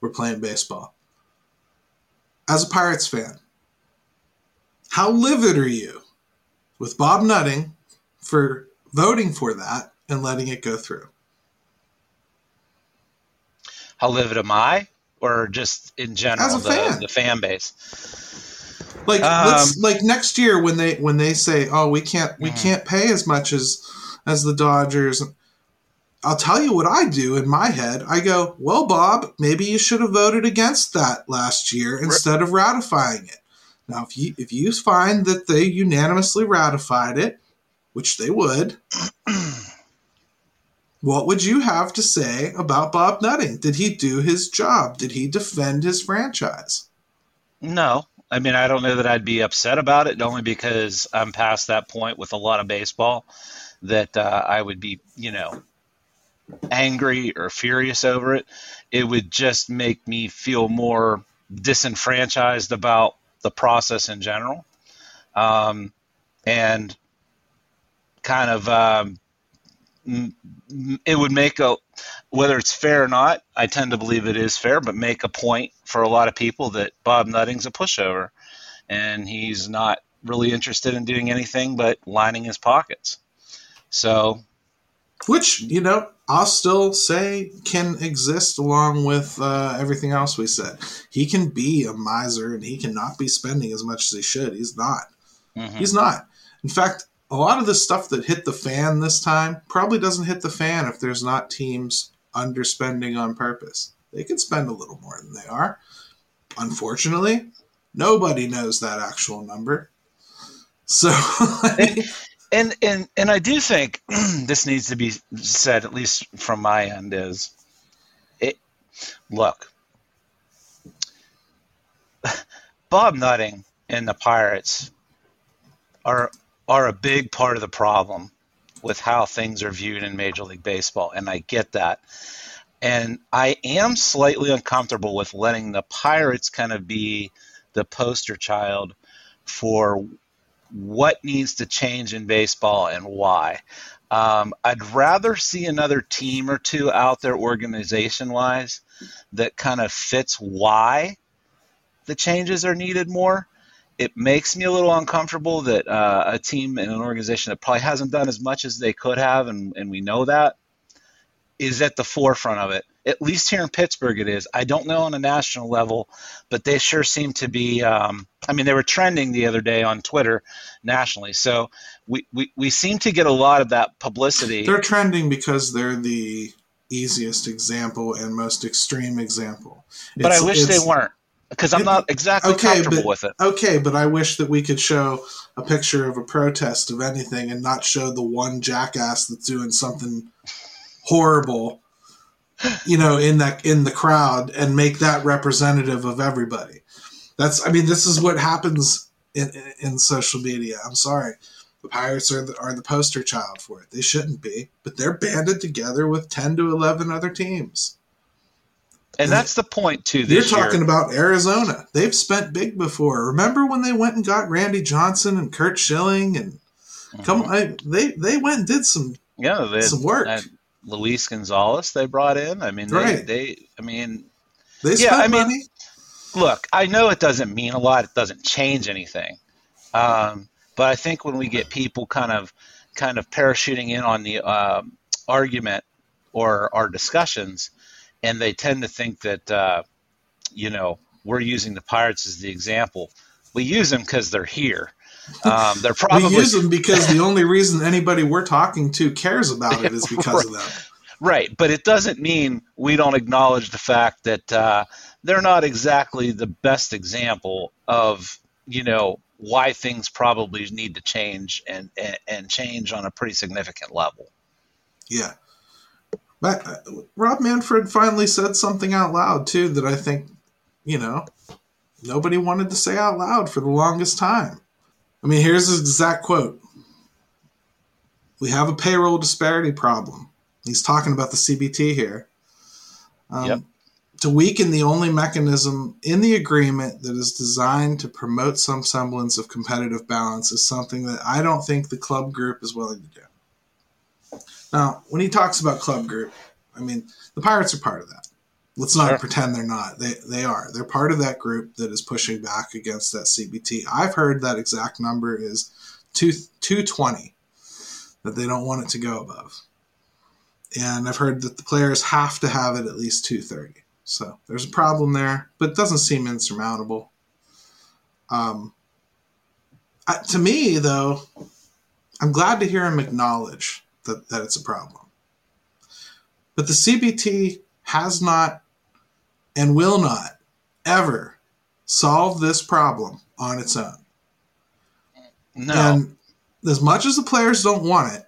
We're playing baseball. As a Pirates fan, how livid are you with Bob Nutting for voting for that and letting it go through? How livid am I? Or just in general, the, fan. the fan base? Like Um, let's like next year when they when they say, "Oh, we can't we Mhm. can't pay as much as as the Dodgers." I'll tell you what I do in my head. I go, "Well, Bob, maybe you should have voted against that last year instead of ratifying it." Now, if you if you find that they unanimously ratified it, which they would, what would you have to say about Bob Nutting? Did he do his job? Did he defend his franchise? No. I mean, I don't know that I'd be upset about it, only because I'm past that point with a lot of baseball that uh, I would be, you know, angry or furious over it. It would just make me feel more disenfranchised about the process in general. Um, and kind of, um, it would make a, whether it's fair or not, I tend to believe it is fair, but make a point for a lot of people that Bob Nutting's a pushover and he's not really interested in doing anything but lining his pockets. So, which you know I'll still say can exist along with uh, everything else we said. He can be a miser and he cannot be spending as much as he should. He's not. mhm. He's not. In fact, a lot of the stuff that hit the fan this time probably doesn't hit the fan if there's not teams underspending on purpose. They could spend a little more than they are. Unfortunately, nobody knows that actual number. So, and and and I do think this needs to be said, at least from my end, is it. Look, Bob Nutting and the Pirates are are a big part of the problem with how things are viewed in Major League Baseball, and I get that. And I am slightly uncomfortable with letting the Pirates kind of be the poster child for what needs to change in baseball and why. Um, I'd rather see another team or two out there organization wise that kind of fits why the changes are needed more. It makes me a little uncomfortable that uh, a team and an organization that probably hasn't done as much as they could have, and, and we know that, is at the forefront of it. At least here in Pittsburgh, it is. I don't know on a national level, but they sure seem to be. Um, I mean, they were trending the other day on Twitter nationally. So we, we, we seem to get a lot of that publicity. They're trending because they're the easiest example and most extreme example. But I wish they weren't because I'm not exactly okay, comfortable but- with it. Okay, but I wish that we could show a picture of a protest of anything and not show the one jackass that's doing something horrible, you know, in that in the crowd and make that representative of everybody. That's I mean, this is what happens in in, social media. I'm sorry. The Pirates are the, are the poster child for it. They shouldn't be, but they're banded together with 10 to 11 other teams. And that's the point too. You're talking year. about Arizona. They've spent big before. Remember when they went and got Randy Johnson and Curt Schilling and come Mhm. I, they they went and did some yeah, they some work. uh, Luis Gonzalez they brought in. I mean, they, Right. they I mean, they yeah, spent I mean- look, I know it doesn't mean a lot. It doesn't change anything. Um, but I think when we get people kind of kind of parachuting in on the um, argument or our discussions, and they tend to think that uh, you know we're using the pirates as the example. We use them because they're here. Um, they're probably we use them because the only reason anybody we're talking to cares about it is because of them. Right, but it doesn't mean we don't acknowledge the fact that uh, they're not exactly the best example of you know why things probably need to change and and, and change on a pretty significant level. Yeah. But uh, Rob Manfred finally said something out loud too that I think, you know, nobody wanted to say out loud for the longest time. I mean, here's his exact quote. We have a payroll disparity problem. He's talking about the CBT here. Um, Yep. To weaken the only mechanism in the agreement that is designed to promote some semblance of competitive balance is something that I don't think the club group is willing to do. Now, when he talks about club group, I mean the Pirates are part of that. Let's not Sure. pretend they're not. They they are. They're part of that group that is pushing back against that CBT. I've heard that exact number is two two twenty that they don't want it to go above, and I've heard that the players have to have it at least two thirty. So there's a problem there, but it doesn't seem insurmountable. Um, I, to me, though, I'm glad to hear him acknowledge that, that it's a problem. But the CBT has not and will not ever solve this problem on its own. No, And as much as the players don't want it,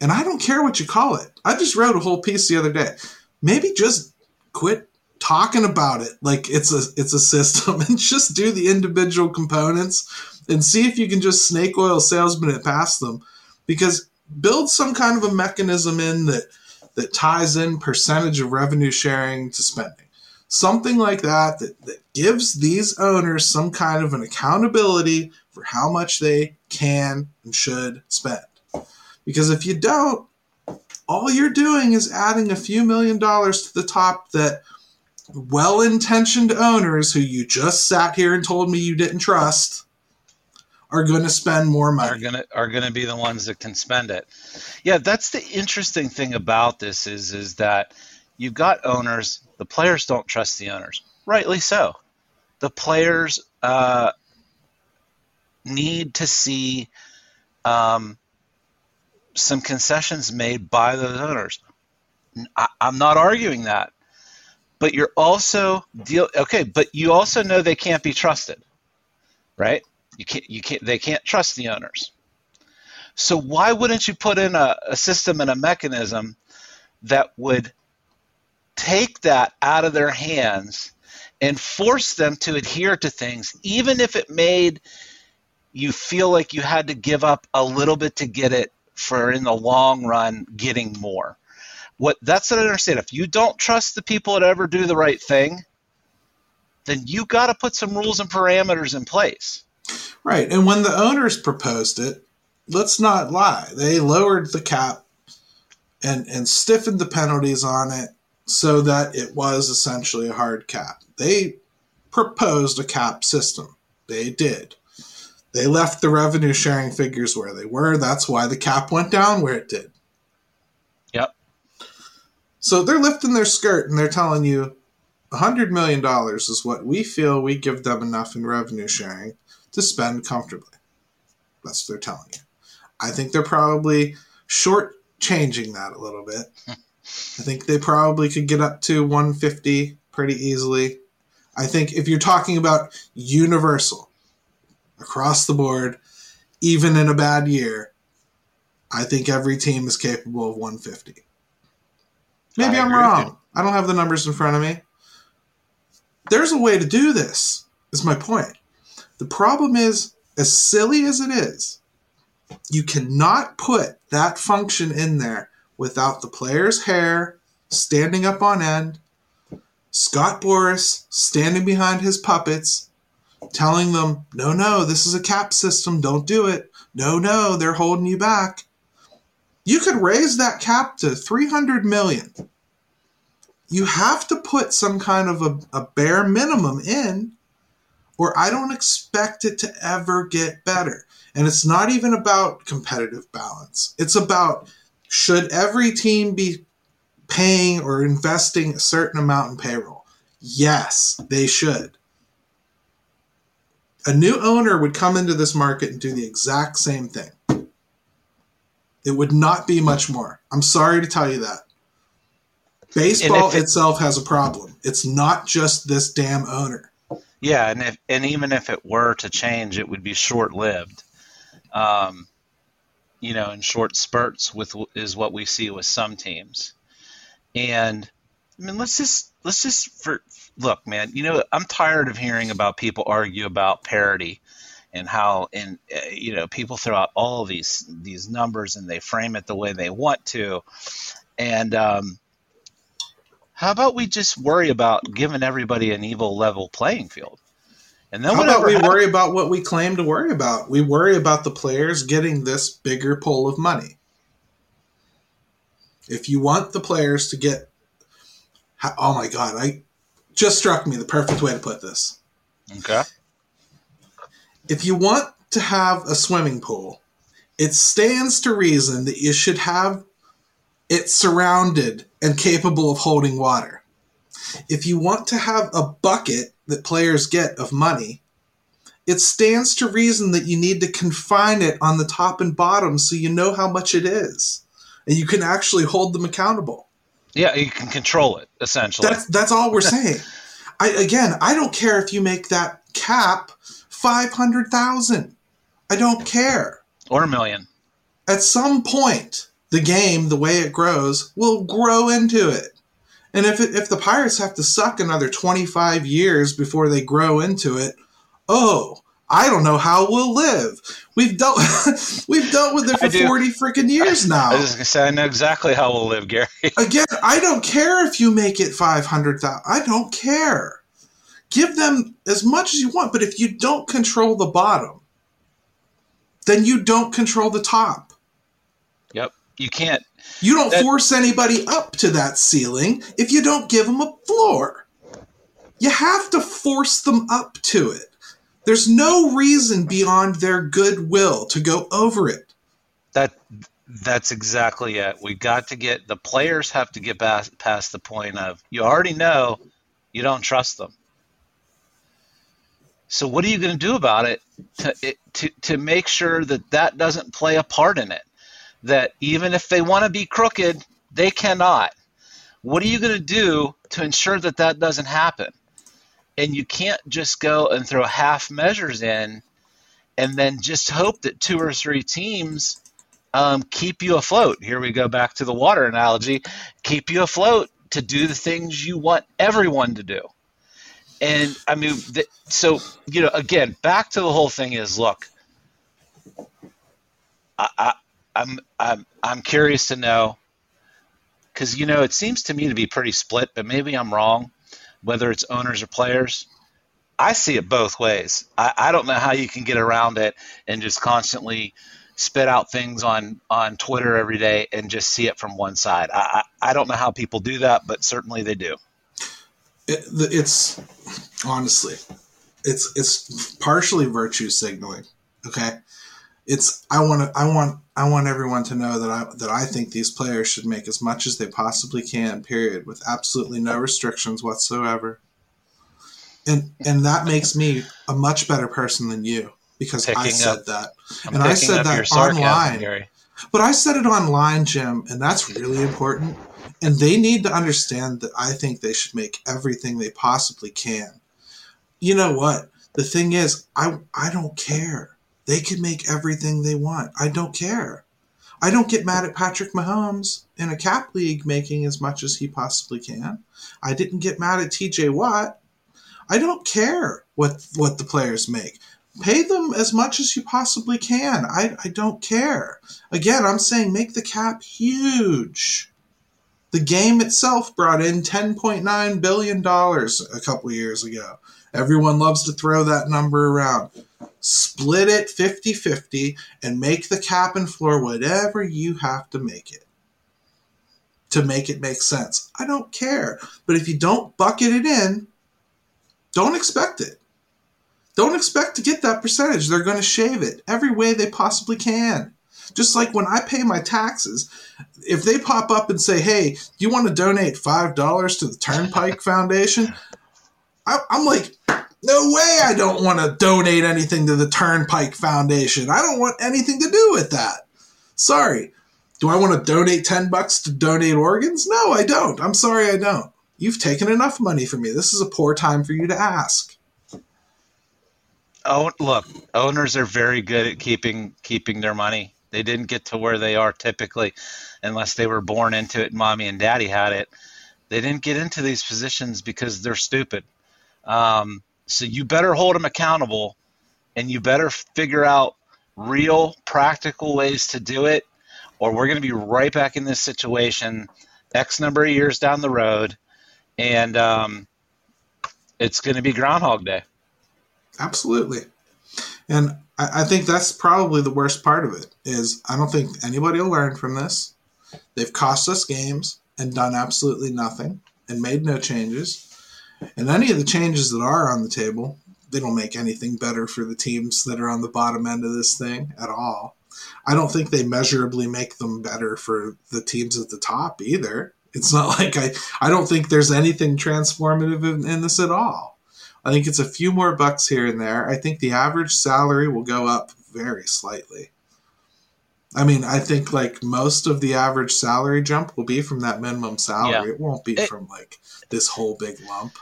and I don't care what you call it, I just wrote a whole piece the other day. Maybe just quit talking about it like it's a it's a system and just do the individual components and see if you can just snake oil salesman it past them because build some kind of a mechanism in that that ties in percentage of revenue sharing to spending. Something like that that, that gives these owners some kind of an accountability for how much they can and should spend. Because if you don't all you're doing is adding a few million dollars to the top that well intentioned owners who you just sat here and told me you didn't trust are going to spend more are money. gonna are gonna be the ones that can spend it. Yeah, that's the interesting thing about this is is that you've got owners. The players don't trust the owners, rightly so. The players uh, need to see um, some concessions made by those owners. I, I'm not arguing that, but you're also deal okay. But you also know they can't be trusted, right? You can't. You can't. They can't trust the owners. So why wouldn't you put in a, a system and a mechanism that would take that out of their hands and force them to adhere to things, even if it made you feel like you had to give up a little bit to get it for in the long run getting more. What that's what I understand. If you don't trust the people that ever do the right thing, then you got to put some rules and parameters in place. Right. And when the owners proposed it, let's not lie. They lowered the cap and, and stiffened the penalties on it so that it was essentially a hard cap. They proposed a cap system. They did. They left the revenue sharing figures where they were. That's why the cap went down where it did. Yep. So they're lifting their skirt and they're telling you $100 million is what we feel we give them enough in revenue sharing to spend comfortably. That's what they're telling you. I think they're probably short changing that a little bit. I think they probably could get up to 150 pretty easily. I think if you're talking about universal across the board, even in a bad year, I think every team is capable of 150. Maybe I'm wrong. I don't have the numbers in front of me. There's a way to do this, is my point. The problem is, as silly as it is, you cannot put that function in there without the player's hair standing up on end, Scott Boras standing behind his puppets, telling them, no, no, this is a cap system, don't do it. No, no, they're holding you back. You could raise that cap to 300 million. You have to put some kind of a, a bare minimum in, or I don't expect it to ever get better. And it's not even about competitive balance. It's about should every team be paying or investing a certain amount in payroll? Yes, they should. A new owner would come into this market and do the exact same thing. It would not be much more. I'm sorry to tell you that. Baseball it, itself has a problem. It's not just this damn owner. Yeah, and if and even if it were to change, it would be short lived um, you know, in short spurts with is what we see with some teams. And I mean, let's just let's just for look, man. You know, I'm tired of hearing about people argue about parity and how and uh, you know people throw out all these these numbers and they frame it the way they want to. And um, how about we just worry about giving everybody an evil level playing field? And then How about we happens, worry about what we claim to worry about? We worry about the players getting this bigger pool of money. If you want the players to get, oh my god, I just struck me the perfect way to put this. Okay. If you want to have a swimming pool, it stands to reason that you should have it surrounded and capable of holding water. If you want to have a bucket that players get of money, it stands to reason that you need to confine it on the top and bottom so you know how much it is and you can actually hold them accountable. Yeah, you can control it essentially. That's that's all we're saying. I again, I don't care if you make that cap 500,000. I don't care. Or a million. At some point, the game, the way it grows, will grow into it. And if it, if the Pirates have to suck another 25 years before they grow into it, oh, I don't know how we'll live. We've dealt we've dealt with it for 40 freaking years now. I was to say I know exactly how we'll live, Gary. Again, I don't care if you make it 500,000. I don't care. Give them as much as you want, but if you don't control the bottom, then you don't control the top. You can't you don't that, force anybody up to that ceiling if you don't give them a floor. You have to force them up to it. There's no reason beyond their goodwill to go over it. That that's exactly it. We got to get the players have to get past, past the point of you already know you don't trust them. So what are you going to do about it to, to to make sure that that doesn't play a part in it? That even if they want to be crooked, they cannot. What are you going to do to ensure that that doesn't happen? And you can't just go and throw half measures in and then just hope that two or three teams um, keep you afloat. Here we go back to the water analogy keep you afloat to do the things you want everyone to do. And I mean, so, you know, again, back to the whole thing is look, I, I'm I'm I'm curious to know because you know it seems to me to be pretty split, but maybe I'm wrong. Whether it's owners or players, I see it both ways. I, I don't know how you can get around it and just constantly spit out things on on Twitter every day and just see it from one side. I I, I don't know how people do that, but certainly they do. It, it's honestly, it's it's partially virtue signaling. Okay, it's I want to I want I want everyone to know that I that I think these players should make as much as they possibly can. Period, with absolutely no restrictions whatsoever. And and that makes me a much better person than you because I said up- that. I'm And I said that online. Gary. But I said it online, Jim, and that's really important. And they need to understand that I think they should make everything they possibly can. You know what? The thing is, I I don't care. They can make everything they want. I don't care. I don't get mad at Patrick Mahomes in a cap league making as much as he possibly can. I didn't get mad at TJ Watt. I don't care what what the players make. Pay them as much as you possibly can. I, I don't care. Again, I'm saying make the cap huge. The game itself brought in $10.9 billion a couple years ago. Everyone loves to throw that number around. Split it 50 50 and make the cap and floor whatever you have to make it to make it make sense. I don't care. But if you don't bucket it in, don't expect it. Don't expect to get that percentage. They're going to shave it every way they possibly can. Just like when I pay my taxes, if they pop up and say, "Hey, do you want to donate five dollars to the Turnpike Foundation?" I, I'm like, "No way! I don't want to donate anything to the Turnpike Foundation. I don't want anything to do with that. Sorry. Do I want to donate ten bucks to donate organs? No, I don't. I'm sorry, I don't. You've taken enough money from me. This is a poor time for you to ask." Oh, look, owners are very good at keeping keeping their money. They didn't get to where they are typically unless they were born into it mommy and daddy had it. They didn't get into these positions because they're stupid. Um, so you better hold them accountable and you better figure out real practical ways to do it or we're going to be right back in this situation X number of years down the road and um, it's going to be Groundhog Day. Absolutely. And I, I think that's probably the worst part of it is I don't think anybody will learn from this. They've cost us games and done absolutely nothing and made no changes. And any of the changes that are on the table, they don't make anything better for the teams that are on the bottom end of this thing at all. I don't think they measurably make them better for the teams at the top either. It's not like I, I don't think there's anything transformative in, in this at all. I think it's a few more bucks here and there. I think the average salary will go up very slightly. I mean, I think like most of the average salary jump will be from that minimum salary. Yeah. It won't be It- from like this whole big lump.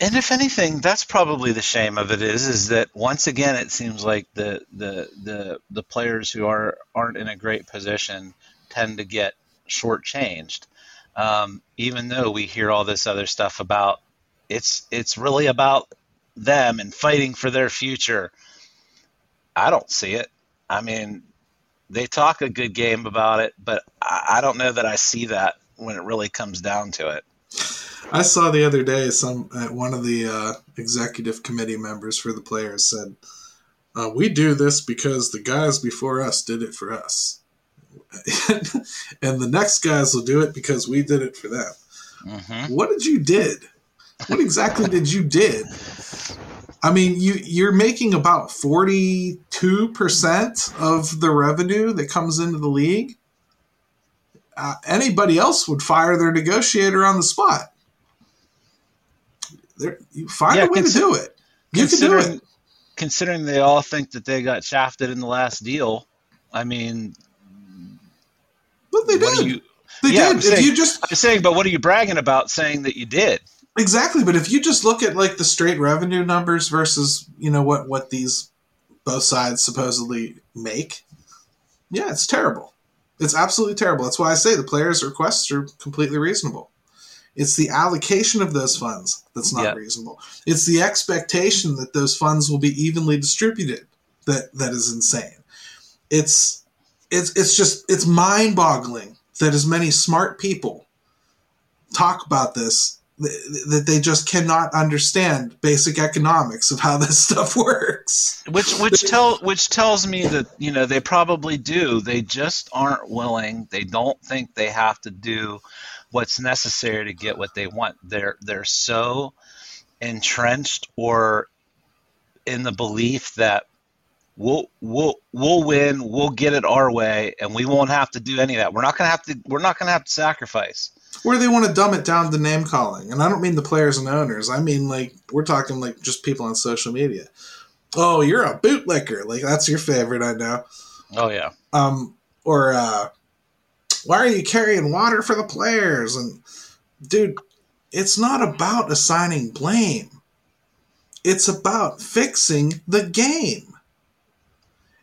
And if anything, that's probably the shame of it is is that once again it seems like the the the, the players who are aren't in a great position tend to get shortchanged. Um, even though we hear all this other stuff about it's it's really about them and fighting for their future. I don't see it. I mean, they talk a good game about it, but I, I don't know that I see that when it really comes down to it. I saw the other day some uh, one of the uh, executive committee members for the players said, uh, "We do this because the guys before us did it for us, and the next guys will do it because we did it for them." hmm What did you did? What exactly did you did? I mean, you you're making about forty two percent of the revenue that comes into the league. Uh, anybody else would fire their negotiator on the spot. There, you find Yeah, a way consi- to do it. You can do considering it. considering they all think that they got shafted in the last deal, I mean, But they did. do you? they yeah, I'm did. If saying- you just I'm saying, but what are you bragging about saying that you did? Exactly, but if you just look at like the straight revenue numbers versus you know what what these both sides supposedly make, yeah, it's terrible. It's absolutely terrible. That's why I say the players' requests are completely reasonable. It's the allocation of those funds that's not Yeah. reasonable. It's the expectation that those funds will be evenly distributed that that is insane. It's it's it's just it's mind-boggling that as many smart people talk about this that they just cannot understand basic economics of how this stuff works. Which which tell which tells me that you know they probably do. They just aren't willing. They don't think they have to do what's necessary to get what they want. They're they're so entrenched or in the belief that we'll we'll we'll win, we'll get it our way, and we won't have to do any of that. We're not gonna have to we're not gonna have to sacrifice. Or they want to dumb it down to name calling, and I don't mean the players and owners. I mean like we're talking like just people on social media. Oh, you're a bootlicker. Like that's your favorite, I know. Oh yeah. Um, or uh, why are you carrying water for the players? And dude, it's not about assigning blame. It's about fixing the game.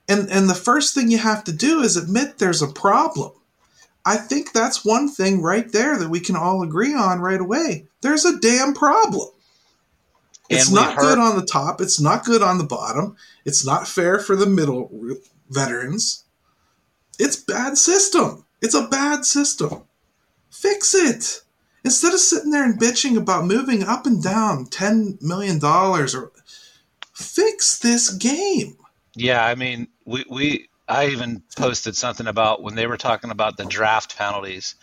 And and the first thing you have to do is admit there's a problem. I think that's one thing right there that we can all agree on right away. There's a damn problem. It's And not heard- good on the top. It's not good on the bottom. It's not fair for the middle veterans. It's bad system. It's a bad system. Fix it. Instead of sitting there and bitching about moving up and down ten million dollars or fix this game. Yeah, I mean, we, we I even posted something about when they were talking about the draft penalties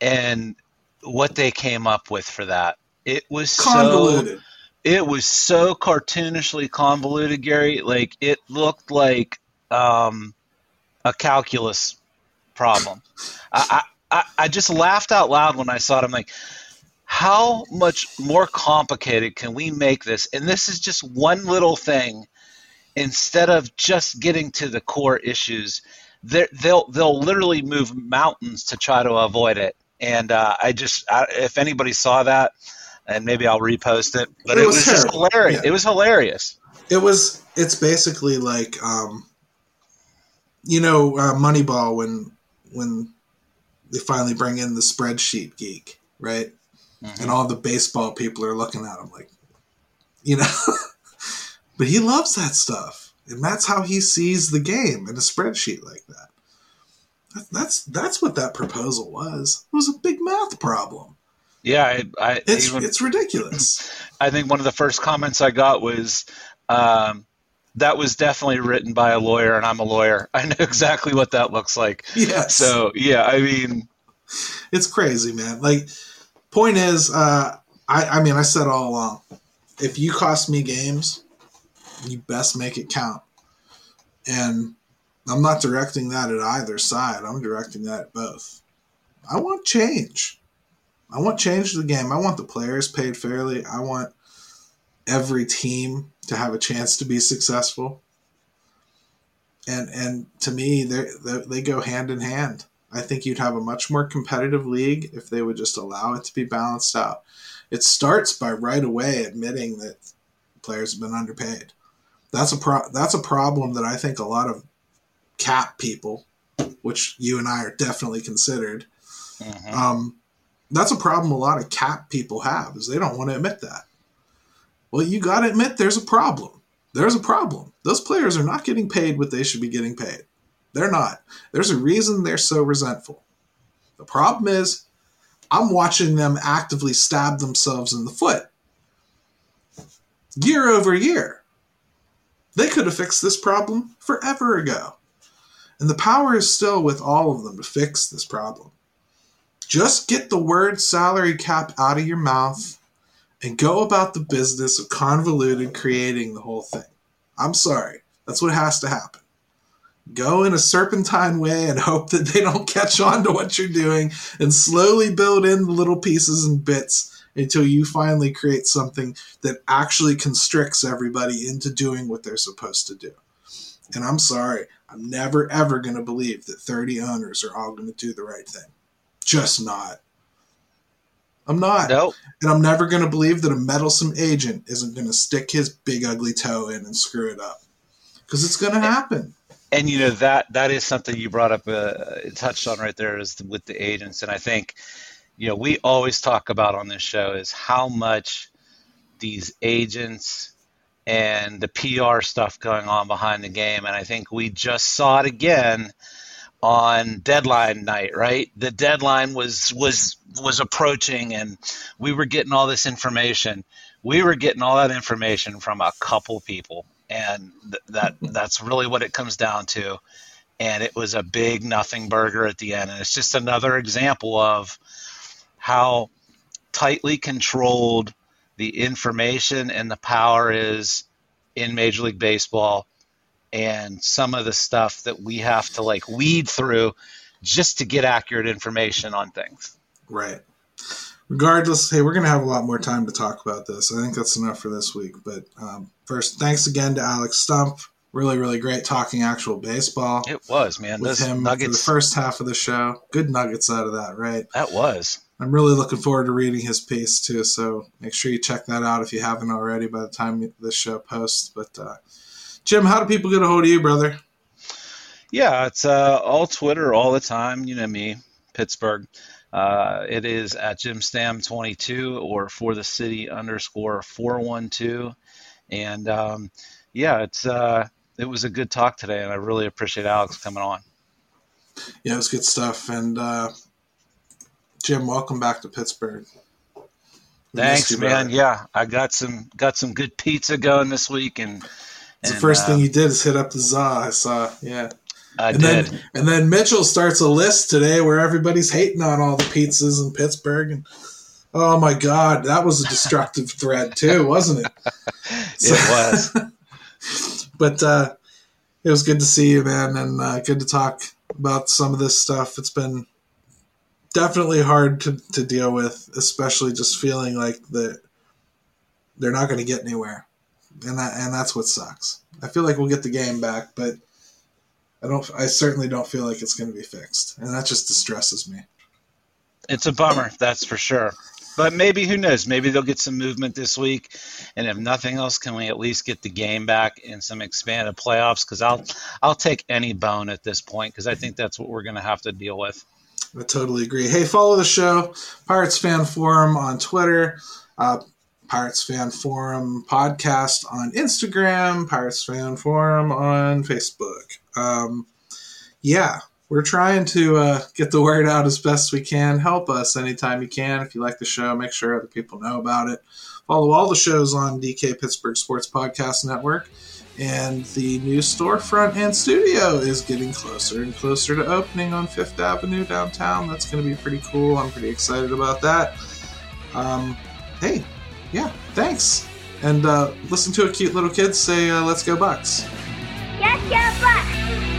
and what they came up with for that. It was so it was so cartoonishly convoluted, Gary. Like it looked like um, a calculus problem. I, I, I- just laughed out loud when I saw it. I'm like, how much more complicated can we make this? And this is just one little thing. Instead of just getting to the core issues, they'll they'll literally move mountains to try to avoid it. And uh, I just, I, if anybody saw that, and maybe I'll repost it, but It it, was was, just hilarious. Yeah. It was hilarious. It was. It's basically like, um, you know, uh, Moneyball when when they finally bring in the spreadsheet geek, right? And all the baseball people are looking at him like, you know. but he loves that stuff, and that's how he sees the game in a spreadsheet like that. That- That's that's what that proposal was. It was a big math problem. Yeah, I, I It's even, it's ridiculous. I think one of the first comments I got was, um, "That was definitely written by a lawyer, and I'm a lawyer. I know exactly what that looks like." yes. So yeah, I mean, it's crazy, man. Like, point is, uh, I, I mean, I said all along, if you cost me games, you best make it count. And I'm not directing that at either side. I'm directing that at both. I want change. I want change to the game. I want the players paid fairly. I want every team to have a chance to be successful. And and to me, they they go hand in hand. I think you'd have a much more competitive league if they would just allow it to be balanced out. It starts by right away admitting that players have been underpaid. That's a pro- that's a problem that I think a lot of cap people, which you and I are definitely considered, mhm. um, that's a problem a lot of cap people have is they don't want to admit that. Well, you got to admit there's a problem. There's a problem. Those players are not getting paid what they should be getting paid. They're not. There's a reason they're so resentful. The problem is, I'm watching them actively stab themselves in the foot year over year. They could have fixed this problem forever ago. And the power is still with all of them to fix this problem. Just get the word salary cap out of your mouth and go about the business of convoluted creating the whole thing. I'm sorry. That's what has to happen. Go in a serpentine way and hope that they don't catch on to what you're doing and slowly build in the little pieces and bits until you finally create something that actually constricts everybody into doing what they're supposed to do. And I'm sorry, I'm never ever going to believe that 30 owners are all going to do the right thing. Just not. I'm not. no, And I'm never going to believe that a meddlesome agent isn't going to stick his big ugly toe in and screw it up. Because it's going to happen. and you know that that is something you brought up, uh, touched on right there, is with the agents, and I think you know we always talk about on this show is how much these agents and the PR stuff going on behind the game, and I think we just saw it again on deadline night, right? The deadline was was was approaching, and we were getting all this information. We were getting all that information from a couple people, and th- that that's really what it comes down to. And it was a big nothing burger at the end, and it's just another example of how tightly controlled the information and the power is in Major League Baseball and some of the stuff that we have to like weed through just to get accurate information on things. Right. Regardless, hey, we're going to have a lot more time to talk about this. I think that's enough for this week. But um, first, thanks again to Alex Stumpf. Really, really great talking actual baseball. It was, man. With Those him nuggets. for the first half of the show. Good nuggets out of that, right? that was. I'm really looking forward to reading his piece too. So make sure you check that out if you haven't already by the time this show posts. But uh, Jim, how do people get a hold of you, brother? Yeah, it's uh, all Twitter all the time. You know me, Pittsburgh. Uh, it is at JimStam22 or for the city underscore 412. And um, yeah, it's uh, it was a good talk today, and I really appreciate Alex coming on. Yeah, it was good stuff. And uh, Jim, welcome back to Pittsburgh. We Thanks, man. Yeah, I got some got some good pizza going this week, and, It's the first uh, thing you did is hit up the za. I saw. Yeah. I and did. then and then Mitchell starts a list today where everybody's hating on all the pizzas in Pittsburgh and oh my god, that was a destructive thread too, wasn't it? it was. But uh, it was good to see you, man, and uh, good to talk about some of this stuff. It's been definitely hard to, to deal with, especially just feeling like the they're not going to get anywhere, and that and that's what sucks. I feel like we'll get the game back, but I don't. I certainly don't feel like it's going to be fixed, and that just distresses me. It's a bummer, that's for sure. But maybe who knows? Maybe they'll get some movement this week, and if nothing else, can we at least get the game back in some expanded playoffs? Because I'll I'll take any bone at this point because I think that's what we're going to have to deal with. I totally agree. Hey, follow the show, Pirates Fan Forum on Twitter, uh, Pirates Fan Forum podcast on Instagram, Pirates Fan Forum on Facebook. Um, yeah, we're trying to uh, get the word out as best we can. Help us anytime you can. If you like the show, make sure other people know about it. Follow all the shows on DK Pittsburgh Sports Podcast Network. And the new storefront and studio is getting closer and closer to opening on Fifth Avenue downtown. That's going to be pretty cool. I'm pretty excited about that. Um, hey, yeah, thanks. And uh, listen to a cute little kid say, uh, Let's go, Bucs. Let's go Bucs!